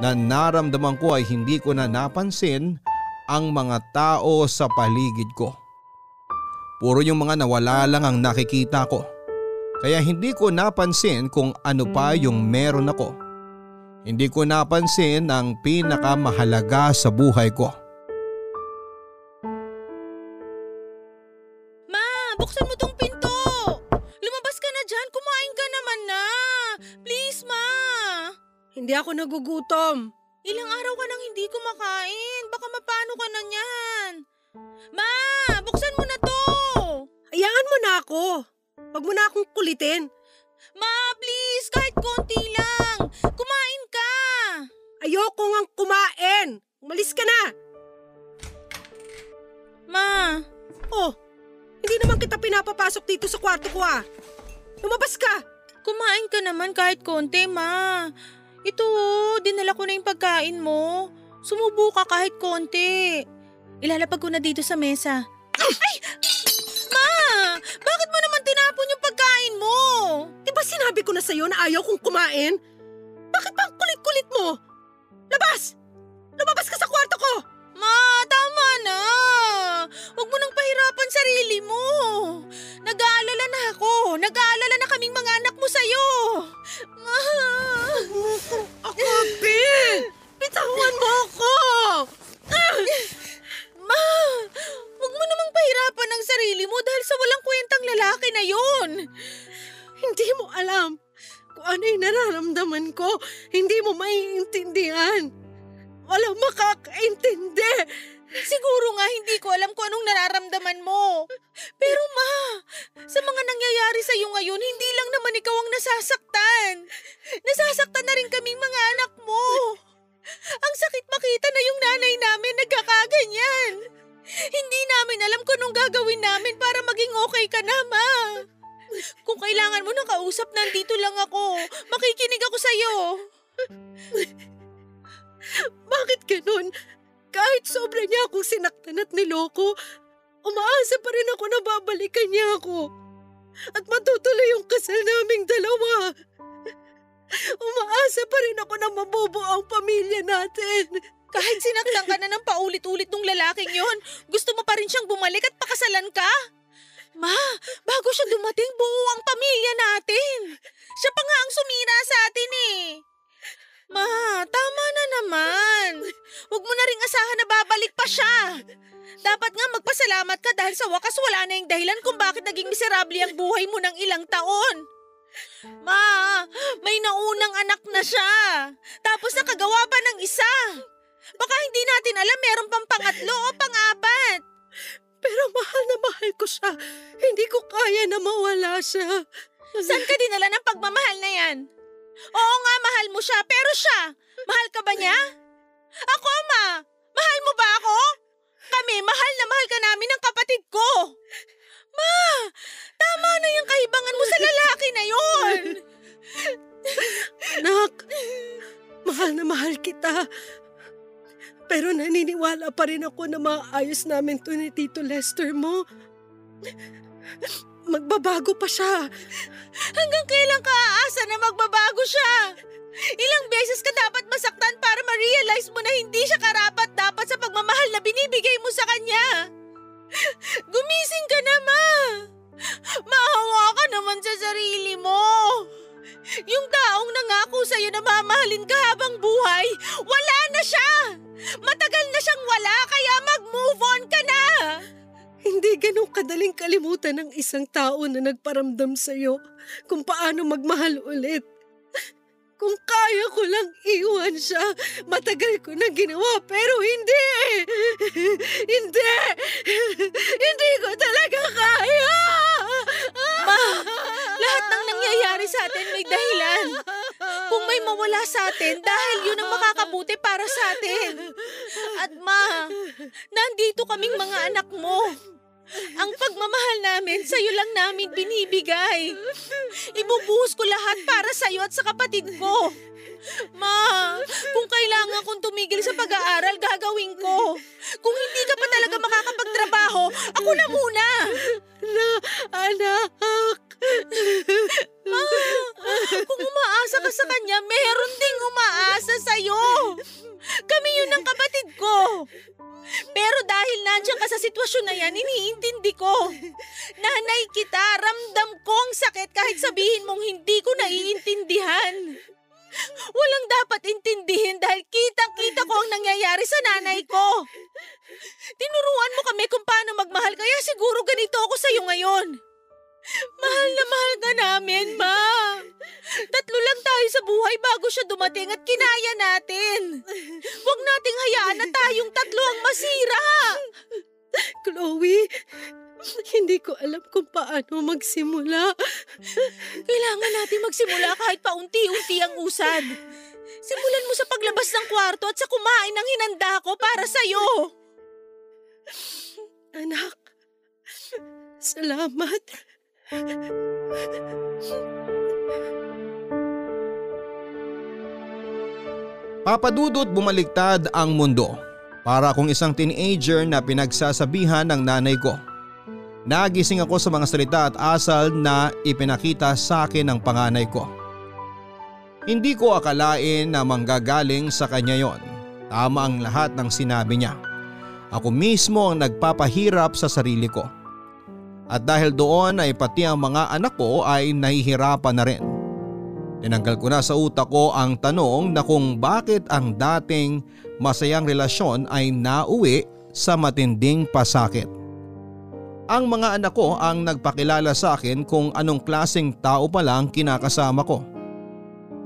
na naramdaman ko ay hindi ko na napansin ang mga tao sa paligid ko. Puro yung mga nawala lang ang nakikita ko. Kaya hindi ko napansin kung ano pa yung meron ako. Hindi ko napansin ang pinakamahalaga sa buhay ko. Ma, buksan Hindi ako nagugutom. Ilang araw ka nang hindi kumakain, baka mapano ka na niyan. Ma, buksan mo na to! Hayaan mo na ako. Huwag mo na akong kulitin. Ma, please, kahit konti lang. Kumain ka. Ayoko ngang kumain. Umalis ka na. Ma, Oh, hindi naman kita pinapapasok dito sa kwarto ko ah. Lumabas ka. kumain ka naman kahit konti, ma. Ito, oh, dinala ko na yung pagkain mo. Sumubo ka kahit konti. Ilalapag ko na dito sa mesa. Ay! Ma! Bakit mo naman tinapon yung pagkain mo? Di ba sinabi ko na sa'yo na ayaw kong kumain? Bakit ba ang kulit-kulit mo? Labas! Lumabas ka sa kwarto ko! Ma, tama na. Huwag mo nang pahirapan sarili mo. Nag-aalala na ako. Nag-aalala na kaming mga anak mo sa'yo. Ma. Ako, Ben! Bitawan mo ako! Ma, huwag mo namang pahirapan ang sarili mo dahil sa walang kwentang lalaki na yon. Hindi mo alam kung ano yung nararamdaman ko. Hindi mo maiintindihan. Walang makakaintindi. Siguro nga hindi ko alam kung anong nararamdaman mo. Pero ma, sa mga nangyayari sa'yo ngayon, hindi lang naman ikaw ang nasasaktan. Nasasaktan na rin kaming mga anak mo. Ang sakit makita na yung nanay namin nagkakaganyan. Hindi namin alam kung anong gagawin namin para maging okay ka na, ma. Kung kailangan mo ng kausap, nandito lang ako. Makikinig ako sa'yo. Bakit ganun? Kahit sobra niya akong sinaktan at niloko, umaasa pa rin ako na babalikan niya ako. At matutuloy yung kasal naming dalawa. Umaasa pa rin ako na mabubuo ang pamilya natin. Kahit sinaktan ka na ng paulit-ulit ng lalaking yon, gusto mo pa rin siyang bumalik at pakasalan ka? Ma, bago siya dumating, buo ang pamilya natin. Siya pa nga ang sumira sa atin eh. Ma, tama na naman. Huwag mo na ring asahan na babalik pa siya. Dapat nga magpasalamat ka dahil sa wakas wala na yung dahilan kung bakit naging miserable ang buhay mo ng ilang taon. Ma, may naunang anak na siya. Tapos nakagawa pa ng isa. Baka hindi natin alam meron pang pangatlo o pang-apat. Pero mahal na mahal ko siya. Hindi ko kaya na mawala siya. Saan ka dinala ng pagmamahal na yan? Oo nga, mahal mo siya, pero siya, mahal ka ba niya? Ako, ma, mahal mo ba ako? Kami, mahal na mahal ka namin ng kapatid ko. Ma, tama na yung kahibangan mo sa lalaki na yon. Nak, mahal na mahal kita. Pero naniniwala pa rin ako na maayos namin to ni Tito Lester mo. Magbabago pa siya. Hanggang kailan ka aasa na magbabago siya? Ilang beses ka dapat masaktan para ma-realize mo na hindi siya karapat dapat sa pagmamahal na binibigay mo sa kanya. Gumising ka na, ma! Maawa ka naman sa sarili mo! Yung taong nangako sa'yo na mamahalin ka habang buhay, wala na siya! Matagal na siyang wala, kaya mag-move on ka na! Hindi ganun kadaling kalimutan ng isang tao na nagparamdam sa'yo kung paano magmahal ulit. Kung kaya ko lang iwan siya, matagal ko na ginawa pero hindi! hindi! Hindi ko talaga kaya! Ma, lahat ng nangyayari sa atin may dahilan. Kung may mawala sa atin, dahil yun ang makakabuti para sa atin. At ma, nandito kaming mga anak mo. Ang pagmamahal namin, sa'yo lang namin binibigay. Ibubuhos ko lahat para sa'yo at sa kapatid ko. Ma, kung kailangan kong tumigil sa pag-aaral, gagawin ko. Kung hindi ka pa talaga makakapagtrabaho, ako na muna. Na, anak! Ma, kung umaasa ka sa kanya, meron ding umaasa sa'yo. Kami yun ng kapatid ko. Pero dahil nandiyan ka sa sitwasyon na yan, iniintindi ko. Nanay kita, ramdam ko ang sakit kahit sabihin mong hindi ko naiintindihan. Walang dapat intindihin dahil kitang-kita ko ang nangyayari sa nanay ko. Tinuruan mo kami kung paano magmahal kaya siguro ganito ako sa'yo ngayon. Mahal na mahal ka namin, Ma. Tatlo lang tayo sa buhay bago siya dumating at kinaya natin. Huwag nating hayaan na tayong tatlo ang masira. Chloe, hindi ko alam kung paano magsimula. Kailangan natin magsimula kahit paunti-unti ang usad. Simulan mo sa paglabas ng kwarto at sa kumain ng hinanda ko para sa'yo. Anak, salamat. Papadudot bumaliktad ang mundo para kung isang teenager na pinagsasabihan ng nanay ko. Nagising ako sa mga salita at asal na ipinakita sa akin ng panganay ko. Hindi ko akalain na manggagaling sa kanya yon. Tama ang lahat ng sinabi niya. Ako mismo ang nagpapahirap sa sarili ko. At dahil doon ay pati ang mga anak ko ay nahihirapan na rin. Tinanggal ko na sa utak ko ang tanong na kung bakit ang dating masayang relasyon ay nauwi sa matinding pasakit. Ang mga anak ko ang nagpakilala sa akin kung anong klaseng tao pala ang kinakasama ko.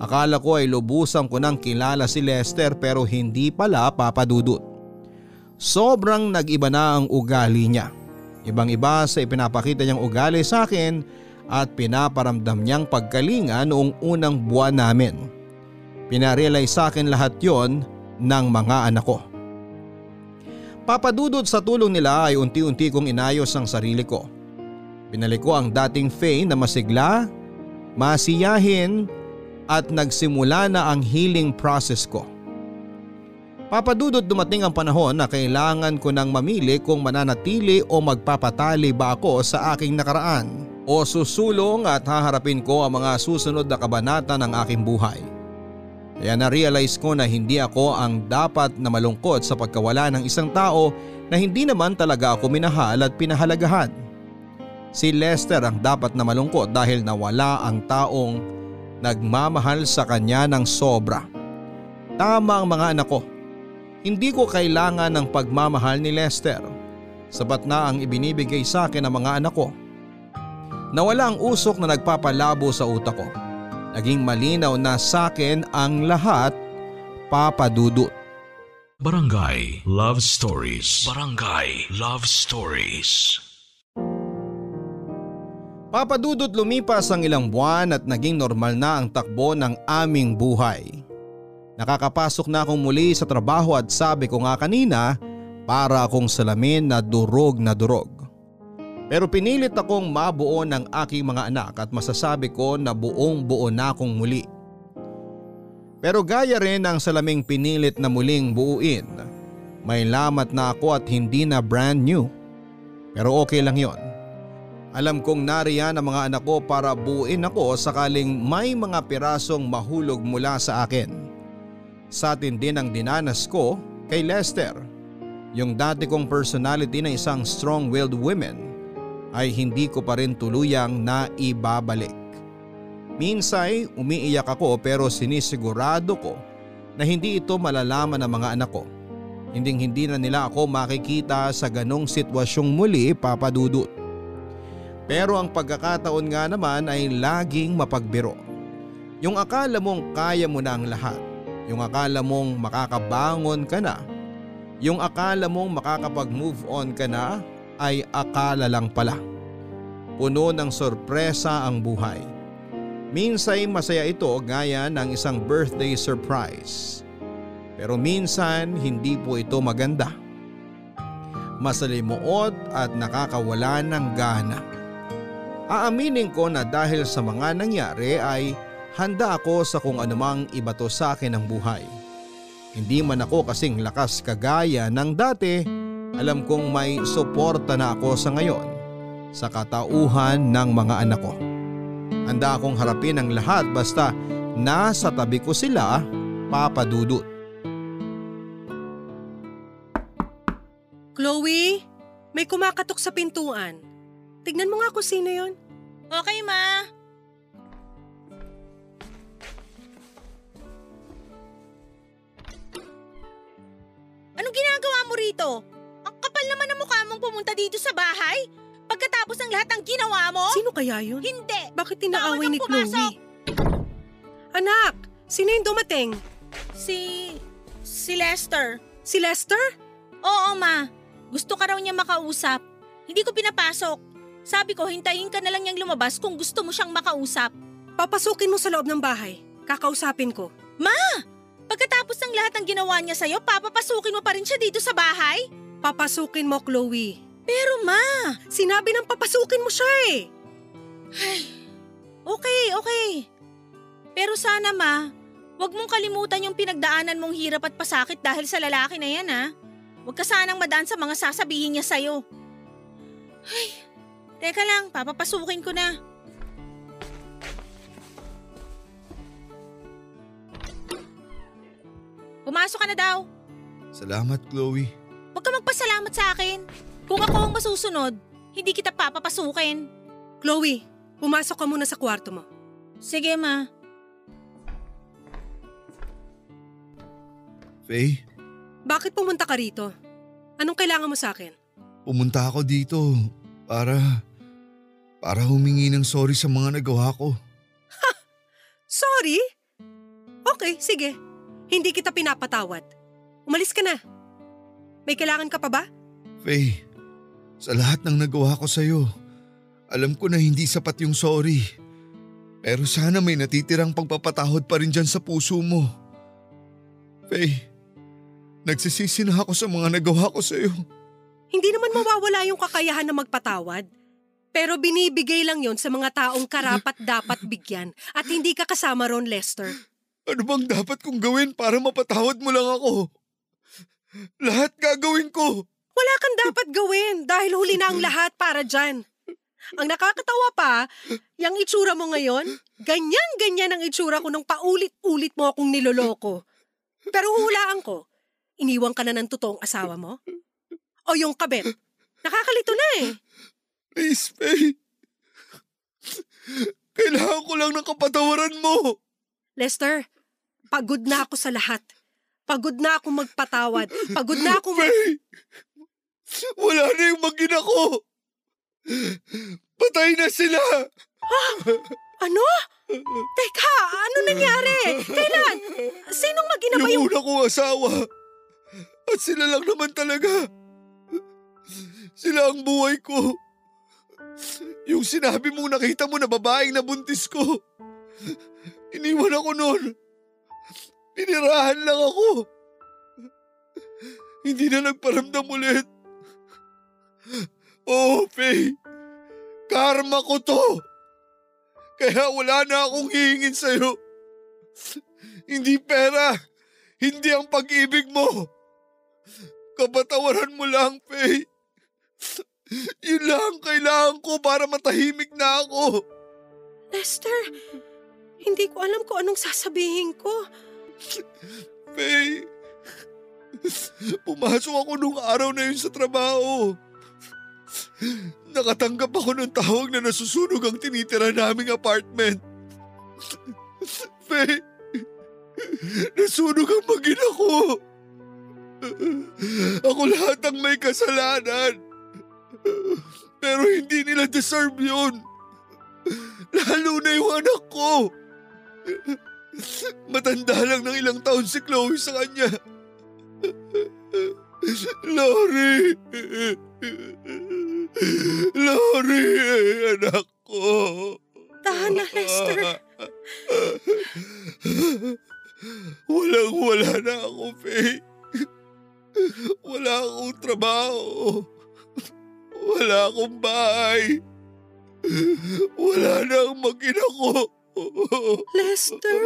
Akala ko ay lubusan ko nang kilala si Lester pero hindi pala papadudot. Sobrang nag-iba na ang ugali niya. Ibang iba sa ipinapakita niyang ugali sa akin at pinaparamdam niyang pagkalinga noong unang buwan namin. Pinarealize sa akin lahat yon ng mga anak ko. Papadudod sa tulong nila ay unti-unti kong inayos ang sarili ko. Binalik ko ang dating Faye na masigla, masiyahin at nagsimula na ang healing process ko. Papadudod dumating ang panahon na kailangan ko nang mamili kung mananatili o magpapatali ba ako sa aking nakaraan o susulong at haharapin ko ang mga susunod na kabanata ng aking buhay. Kaya na-realize ko na hindi ako ang dapat na malungkot sa pagkawala ng isang tao na hindi naman talaga ako minahal at pinahalagahan. Si Lester ang dapat na malungkot dahil nawala ang taong nagmamahal sa kanya ng sobra. Tama ang mga anak ko. Hindi ko kailangan ng pagmamahal ni Lester. Sapat na ang ibinibigay sa akin ng mga anak ko. Nawala ang usok na nagpapalabo sa utak ko. Naging malinaw na sa akin ang lahat papadudot. Barangay Love Stories. Barangay Love Stories. Papadudot lumipas ang ilang buwan at naging normal na ang takbo ng aming buhay. Nakakapasok na akong muli sa trabaho at sabi ko nga kanina para akong salamin na durog na durog. Pero pinilit akong mabuo ng aking mga anak at masasabi ko na buong buo na akong muli. Pero gaya rin ng salaming pinilit na muling buuin, may lamat na ako at hindi na brand new. Pero okay lang yon. Alam kong nariyan ang mga anak ko para buuin ako sakaling may mga pirasong mahulog mula sa akin. Sa atin din ang dinanas ko kay Lester. Yung dati kong personality na isang strong-willed woman ay hindi ko pa rin tuluyang naibabalik. Minsay umiiyak ako pero sinisigurado ko na hindi ito malalaman ng mga anak ko. Hinding hindi na nila ako makikita sa ganong sitwasyong muli papadudot. Pero ang pagkakataon nga naman ay laging mapagbiro. Yung akala mong kaya mo na ang lahat. Yung akala mong makakabangon ka na. Yung akala mong makakapag-move on ka na ay akala lang pala. Puno ng sorpresa ang buhay. Minsay masaya ito gaya ng isang birthday surprise. Pero minsan hindi po ito maganda. Masalimuot at nakakawala ng gana. Aaminin ko na dahil sa mga nangyari ay handa ako sa kung anumang ibato sa akin ng buhay. Hindi man ako kasing lakas kagaya ng dati, alam kong may suporta na ako sa ngayon sa katauhan ng mga anak ko. Handa akong harapin ang lahat basta nasa tabi ko sila papadudot. Chloe, may kumakatok sa pintuan. Tignan mo nga kung sino yon. Okay, ma. Anong ginagawa mo rito? Ang kapal naman ng mukha mong pumunta dito sa bahay? Pagkatapos ng lahat ng ginawa mo? Sino kaya yun? Hindi! Bakit tinaaway ni pumasok. Chloe? Anak, sino yung dumating? Si... si Lester. Si Lester? Oo, ma. Gusto ka raw niya makausap. Hindi ko pinapasok. Sabi ko, hintayin ka na lang niyang lumabas kung gusto mo siyang makausap. Papasukin mo sa loob ng bahay. Kakausapin ko. Pagkatapos ng lahat ng ginawa niya sa'yo, papapasukin mo pa rin siya dito sa bahay? Papasukin mo, Chloe. Pero ma, Sinabi ng papasukin mo siya eh. okay, okay. Pero sana ma, wag mong kalimutan yung pinagdaanan mong hirap at pasakit dahil sa lalaki na yan ha. Huwag ka sanang madaan sa mga sasabihin niya sa'yo. Ay, teka lang, papapasukin ko na. Pumasok ka na daw. Salamat, Chloe. Huwag ka magpasalamat sa akin. Kung ako ang masusunod, hindi kita papapasukin. Chloe, pumasok ka muna sa kwarto mo. Sige ma. Faye, Bakit pumunta ka rito? Anong kailangan mo sa akin? pumunta ako dito para... para humingi ng sorry sa mga nagawa ko. Sorry? Okay, sige. Hindi kita pinapatawad. Umalis ka na. May kailangan ka pa ba? Faye, sa lahat ng nagawa ko sa'yo, alam ko na hindi sapat yung sorry. Pero sana may natitirang pagpapatahod pa rin dyan sa puso mo. Faye, nagsisisi na ako sa mga nagawa ko sa'yo. Hindi naman mawawala yung kakayahan na magpatawad. Pero binibigay lang yon sa mga taong karapat dapat bigyan at hindi ka kasama ron, Lester. Ano bang dapat kong gawin para mapatawad mo lang ako? Lahat gagawin ko. Wala kang dapat gawin dahil huli na ang lahat para dyan. Ang nakakatawa pa, yung itsura mo ngayon, ganyan-ganyan ang itsura ko nung paulit-ulit mo akong niloloko. Pero hulaan ko, iniwan ka na ng totoong asawa mo? O yung kabit? Nakakalito na eh. Please, Faye. Kailangan ko lang ng kapatawaran mo. Lester, pagod na ako sa lahat. Pagod na ako magpatawad. Pagod na ako mag... Wala na yung magina ko. Patay na sila. Ano? Teka, ano nangyari? Kailan? Sinong magina ba Yung yung... una kong asawa. At sila lang naman talaga. Sila ang buhay ko. Yung sinabi mong nakita mo na babaeng nabuntis ko. Iniwan ako noon. Pinirahan lang ako. Hindi na nagparamdam ulit. Oh, Faye. Karma ko to. Kaya wala na akong hihingin sa'yo. Hindi pera. Hindi ang pag-ibig mo. Kapatawaran mo lang, Faye. Yun lang ang kailangan ko para matahimik na ako. Lester, hindi ko alam kung anong sasabihin ko. Faye, Pumasok ako nung araw na yun sa trabaho. Nakatanggap ako ng tawag na nasusunog ang tinitira naming apartment. Faye, nasunog ang magina ko. Ako lahat ang may kasalanan. Pero hindi nila deserve yun. Lalo na yung anak ko. Matanda lang ng ilang taon si Chloe sa kanya. Lori! Lori, anak ko. Tahan na, Lester. Walang wala na ako, Faye. Wala akong trabaho. Wala akong bahay. Wala na ang mag-ina ko. Lester.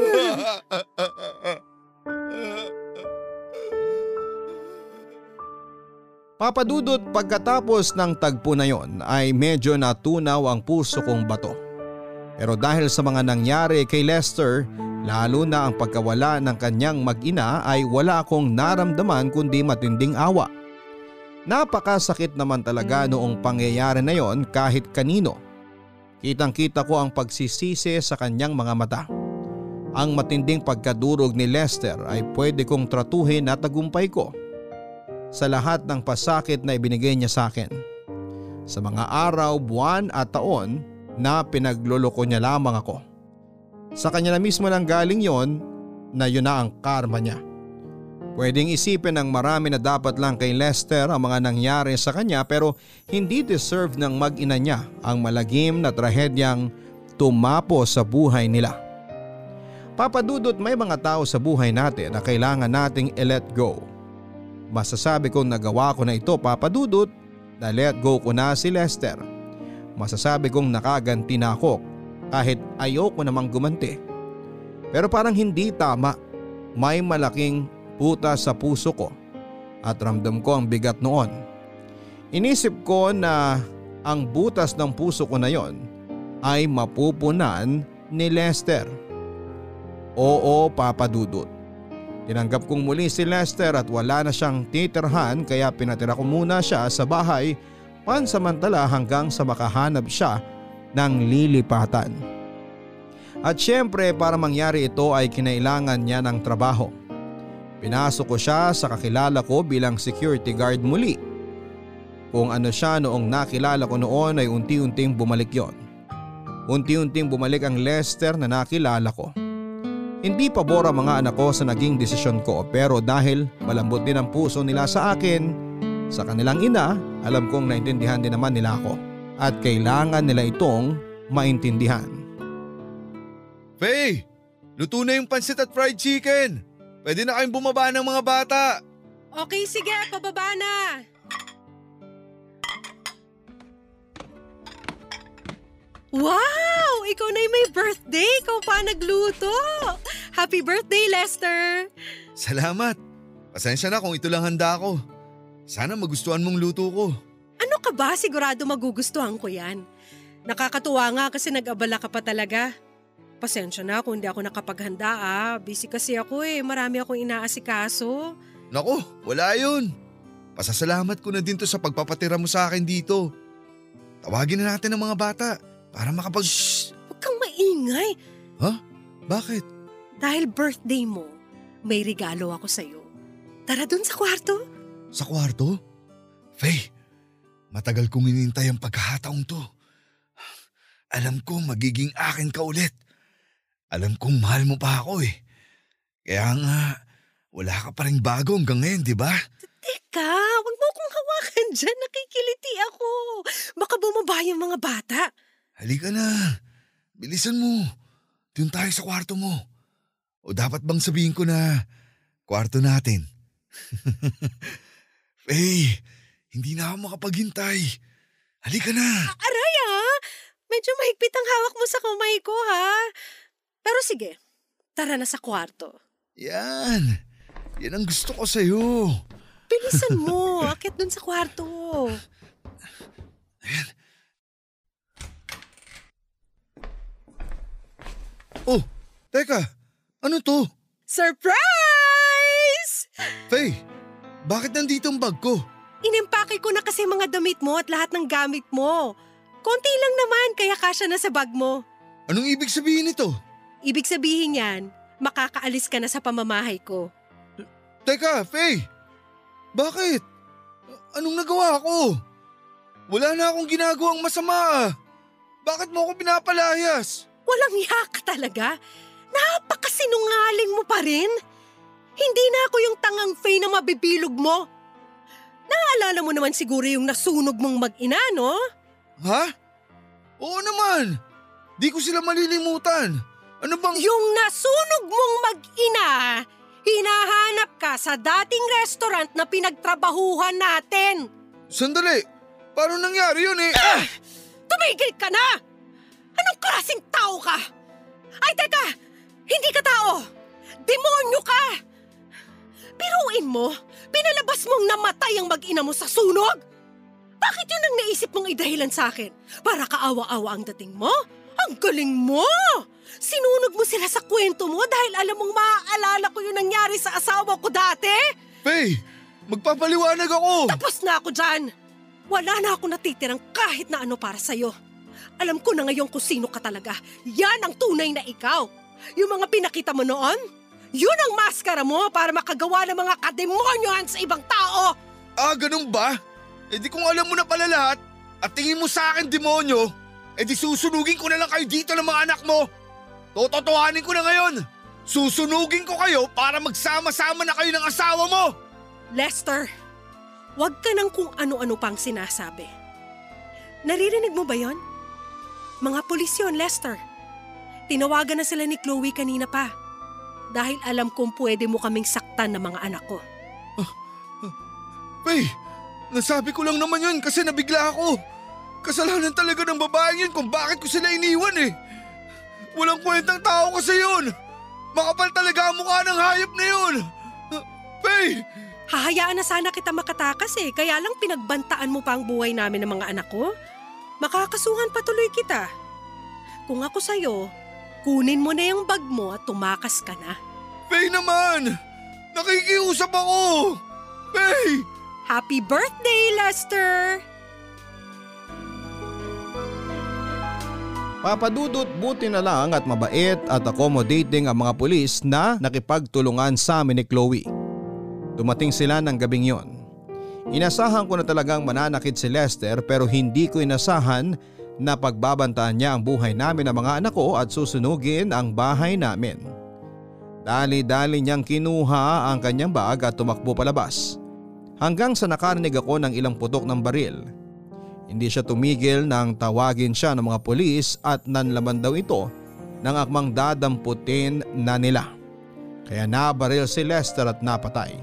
Papadudot pagkatapos ng tagpo na yon ay medyo natunaw ang puso kong bato. Pero dahil sa mga nangyari kay Lester, lalo na ang pagkawala ng kanyang mag-ina ay wala akong naramdaman kundi matinding awa. Napakasakit naman talaga noong pangyayari na yon kahit kanino. Kitang kita ko ang pagsisisi sa kanyang mga mata. Ang matinding pagkadurog ni Lester ay pwede kong tratuhin na tagumpay ko sa lahat ng pasakit na ibinigay niya sa akin. Sa mga araw, buwan at taon na pinagluloko niya lamang ako. Sa kanya na mismo lang galing yon na yun na ang karma niya. Pwedeng isipin ng marami na dapat lang kay Lester ang mga nangyari sa kanya pero hindi deserve ng mag-ina niya ang malagim na trahedyang tumapo sa buhay nila. Papadudot may mga tao sa buhay natin na kailangan nating i-let go Masasabi kong nagawa ko na ito papadudot na let go ko na si Lester. Masasabi kong nakaganti na ako kahit ayoko namang gumanti. Pero parang hindi tama. May malaking puta sa puso ko at ramdam ko ang bigat noon. Inisip ko na ang butas ng puso ko na yon ay mapupunan ni Lester. Oo papadudot. Tinanggap kong muli si Lester at wala na siyang titirhan kaya pinatira ko muna siya sa bahay pansamantala hanggang sa makahanap siya ng lilipatan. At syempre para mangyari ito ay kinailangan niya ng trabaho. Pinasok ko siya sa kakilala ko bilang security guard muli. Kung ano siya noong nakilala ko noon ay unti-unting bumalik yon. Unti-unting bumalik ang Lester na nakilala ko. Hindi pabor ang mga anak ko sa naging desisyon ko pero dahil malambot din ang puso nila sa akin, sa kanilang ina, alam kong naintindihan din naman nila ako at kailangan nila itong maintindihan. Faye, luto na yung pansit at fried chicken. Pwede na kayong bumaba ng mga bata. Okay, sige. Pababa na. Wow! Ikaw na yung may birthday. Ikaw pa nagluto. Happy birthday, Lester! Salamat. Pasensya na kung ito lang handa ko. Sana magustuhan mong luto ko. Ano ka ba? Sigurado magugustuhan ko yan. Nakakatuwa nga kasi nag-abala ka pa talaga. Pasensya na kung hindi ako nakapaghanda ah. Busy kasi ako eh. Marami akong inaasikaso. Nako, wala yun. Pasasalamat ko na din to sa pagpapatira mo sa akin dito. Tawagin na natin ang mga bata para makapag… Shh! Huwag kang maingay. Ha? Bakit? Dahil birthday mo, may regalo ako sa'yo. Tara dun sa kwarto. Sa kwarto? Faye, matagal kong inintay ang pagkakataong to. Alam ko magiging akin ka ulit. Alam kong mahal mo pa ako eh. Kaya nga, wala ka pa rin bago hanggang ngayon, di ba? Teka, huwag mo akong hawakan dyan. Nakikiliti ako. Baka bumaba yung mga bata. Halika na. Bilisan mo. Doon tayo sa kwarto mo. O dapat bang sabihin ko na kwarto natin? Faye, hindi na ako makapaghintay. Halika na. Aray ah! Medyo mahigpit ang hawak mo sa kamay ko ha. Pero sige, tara na sa kwarto. Yan. Yan ang gusto ko sa'yo. Bilisan mo. Akit dun sa kwarto. Ayan. Oh, teka. Ano to? Surprise! Faye, Bakit nandito ang bag ko? Inimpake ko na kasi mga damit mo at lahat ng gamit mo. Konti lang naman kaya kasya na sa bag mo. Anong ibig sabihin nito? Ibig sabihin yan, makakaalis ka na sa pamamahay ko. Teka, Faye! Bakit? Anong nagawa ko? Wala na akong ginagawang masama ah. Bakit mo ako pinapalayas? Walang hiya ka talaga. Napakasinungaling mo pa rin. Hindi na ako yung tangang Faye na mabibilog mo. Naalala mo naman siguro yung nasunog mong mag-ina, no? Ha? Oo naman. Di ko sila malilimutan. Ano bang... Yung nasunog mong mag-ina, hinahanap ka sa dating restaurant na pinagtrabahuhan natin. Sandali. Paano nangyari yun eh? Ah! Tumigil ka na! Anong klaseng tao ka? Ay, teka! Hindi ka tao! Demonyo ka! Piruin mo, pinalabas mong namatay ang mag-ina mo sa sunog? Bakit yun ang naisip mong idahilan sa akin? Para kaawa-awa ang dating mo? Ang galing mo! Sinunog mo sila sa kwento mo dahil alam mong maaalala ko yung nangyari sa asawa ko dati? Faye, magpapaliwanag ako! Tapos na ako dyan! Wala na ako natitirang kahit na ano para sa'yo. Alam ko na ngayon kung sino ka talaga. Yan ang tunay na ikaw. Yung mga pinakita mo noon, yun ang maskara mo para makagawa ng mga kademonyohan sa ibang tao. Ah, ganun ba? Eh di kung alam mo na pala lahat at tingin mo sa akin demonyo, eh di susunugin ko na lang kayo dito ng mga anak mo. Tototohanin ko na ngayon. Susunugin ko kayo para magsama-sama na kayo ng asawa mo. Lester, wag ka nang kung ano-ano pang sinasabi. Naririnig mo ba yon? Mga pulis yun, Lester. Tinawagan na sila ni Chloe kanina pa. Dahil alam kong pwede mo kaming saktan ng mga anak ko. Faye, nasabi ko lang naman yun kasi nabigla ako. Kasalanan talaga ng babaeng yun kung bakit ko sila iniwan eh. Walang kwentang tao kasi yun. Makapal talaga ang mukha ng hayop na yun. Faye! Hahayaan na sana kita makatakas eh, kaya lang pinagbantaan mo pa ang buhay namin ng mga anak ko. Makakasuhan patuloy kita. Kung ako sa'yo, kunin mo na yung bag mo at tumakas ka na. Faye naman! Nakikiusap ako! Faye! Happy birthday, Lester! Papadudot buti na lang at mabait at accommodating ang mga pulis na nakipagtulungan sa amin ni Chloe. Dumating sila ng gabing yon. Inasahan ko na talagang mananakit si Lester pero hindi ko inasahan na pagbabantaan niya ang buhay namin ng mga anak ko at susunugin ang bahay namin. Dali-dali niyang kinuha ang kanyang bag at tumakbo palabas. Hanggang sa nakarinig ako ng ilang putok ng baril. Hindi siya tumigil nang tawagin siya ng mga polis at nanlaman daw ito ng akmang dadamputin na nila. Kaya nabaril si Lester at napatay.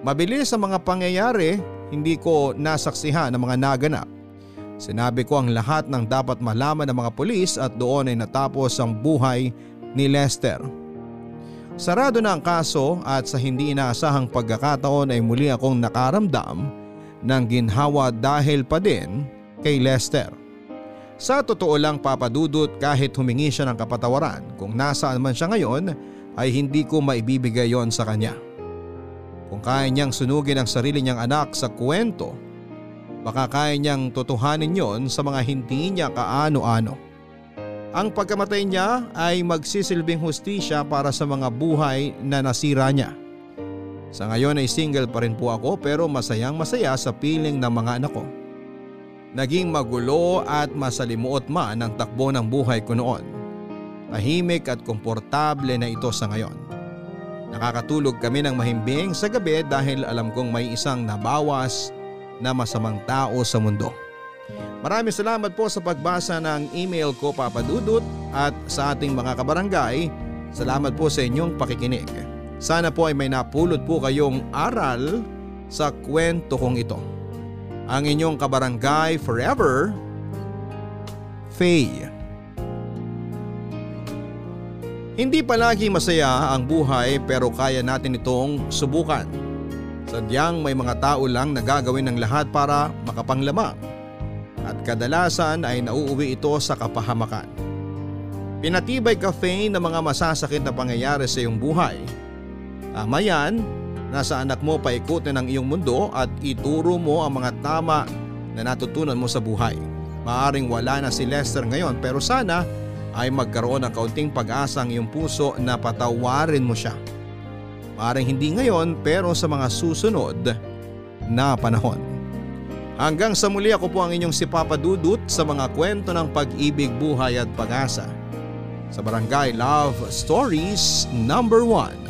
Mabilis ang mga pangyayari, hindi ko nasaksihan ang mga naganap. Sinabi ko ang lahat ng dapat malaman ng mga polis at doon ay natapos ang buhay ni Lester. Sarado na ang kaso at sa hindi inaasahang pagkakataon ay muli akong nakaramdam ng ginhawa dahil pa din kay Lester. Sa totoo lang papadudot kahit humingi siya ng kapatawaran kung nasaan man siya ngayon ay hindi ko maibibigay yon sa kanya. Kung kaya niyang sunugin ang sarili niyang anak sa kwento, baka kaya niyang totohanin yon sa mga hindi niya kaano-ano. Ang pagkamatay niya ay magsisilbing hustisya para sa mga buhay na nasira niya. Sa ngayon ay single pa rin po ako pero masayang masaya sa piling ng mga anak ko. Naging magulo at masalimuot man ang takbo ng buhay ko noon. Tahimik at komportable na ito sa ngayon. Nakakatulog kami ng mahimbing sa gabi dahil alam kong may isang nabawas na masamang tao sa mundo. Maraming salamat po sa pagbasa ng email ko Papa Dudut at sa ating mga kabarangay. Salamat po sa inyong pakikinig. Sana po ay may napulot po kayong aral sa kwento kong ito. Ang inyong kabarangay forever, Faye. Hindi palagi masaya ang buhay pero kaya natin itong subukan. Sadyang may mga tao lang na gagawin ng lahat para makapanglamang at kadalasan ay nauuwi ito sa kapahamakan. Pinatibay ka Faye ng mga masasakit na pangyayari sa iyong buhay. Tama yan Nasa anak mo paikutin ang iyong mundo at ituro mo ang mga tama na natutunan mo sa buhay. Maaring wala na si Lester ngayon pero sana ay magkaroon ng kaunting pag-asa ang iyong puso na patawarin mo siya. Maaring hindi ngayon pero sa mga susunod na panahon. Hanggang sa muli ako po ang inyong si Papa Dudut sa mga kwento ng pag-ibig, buhay at pag-asa. Sa Barangay Love Stories number 1.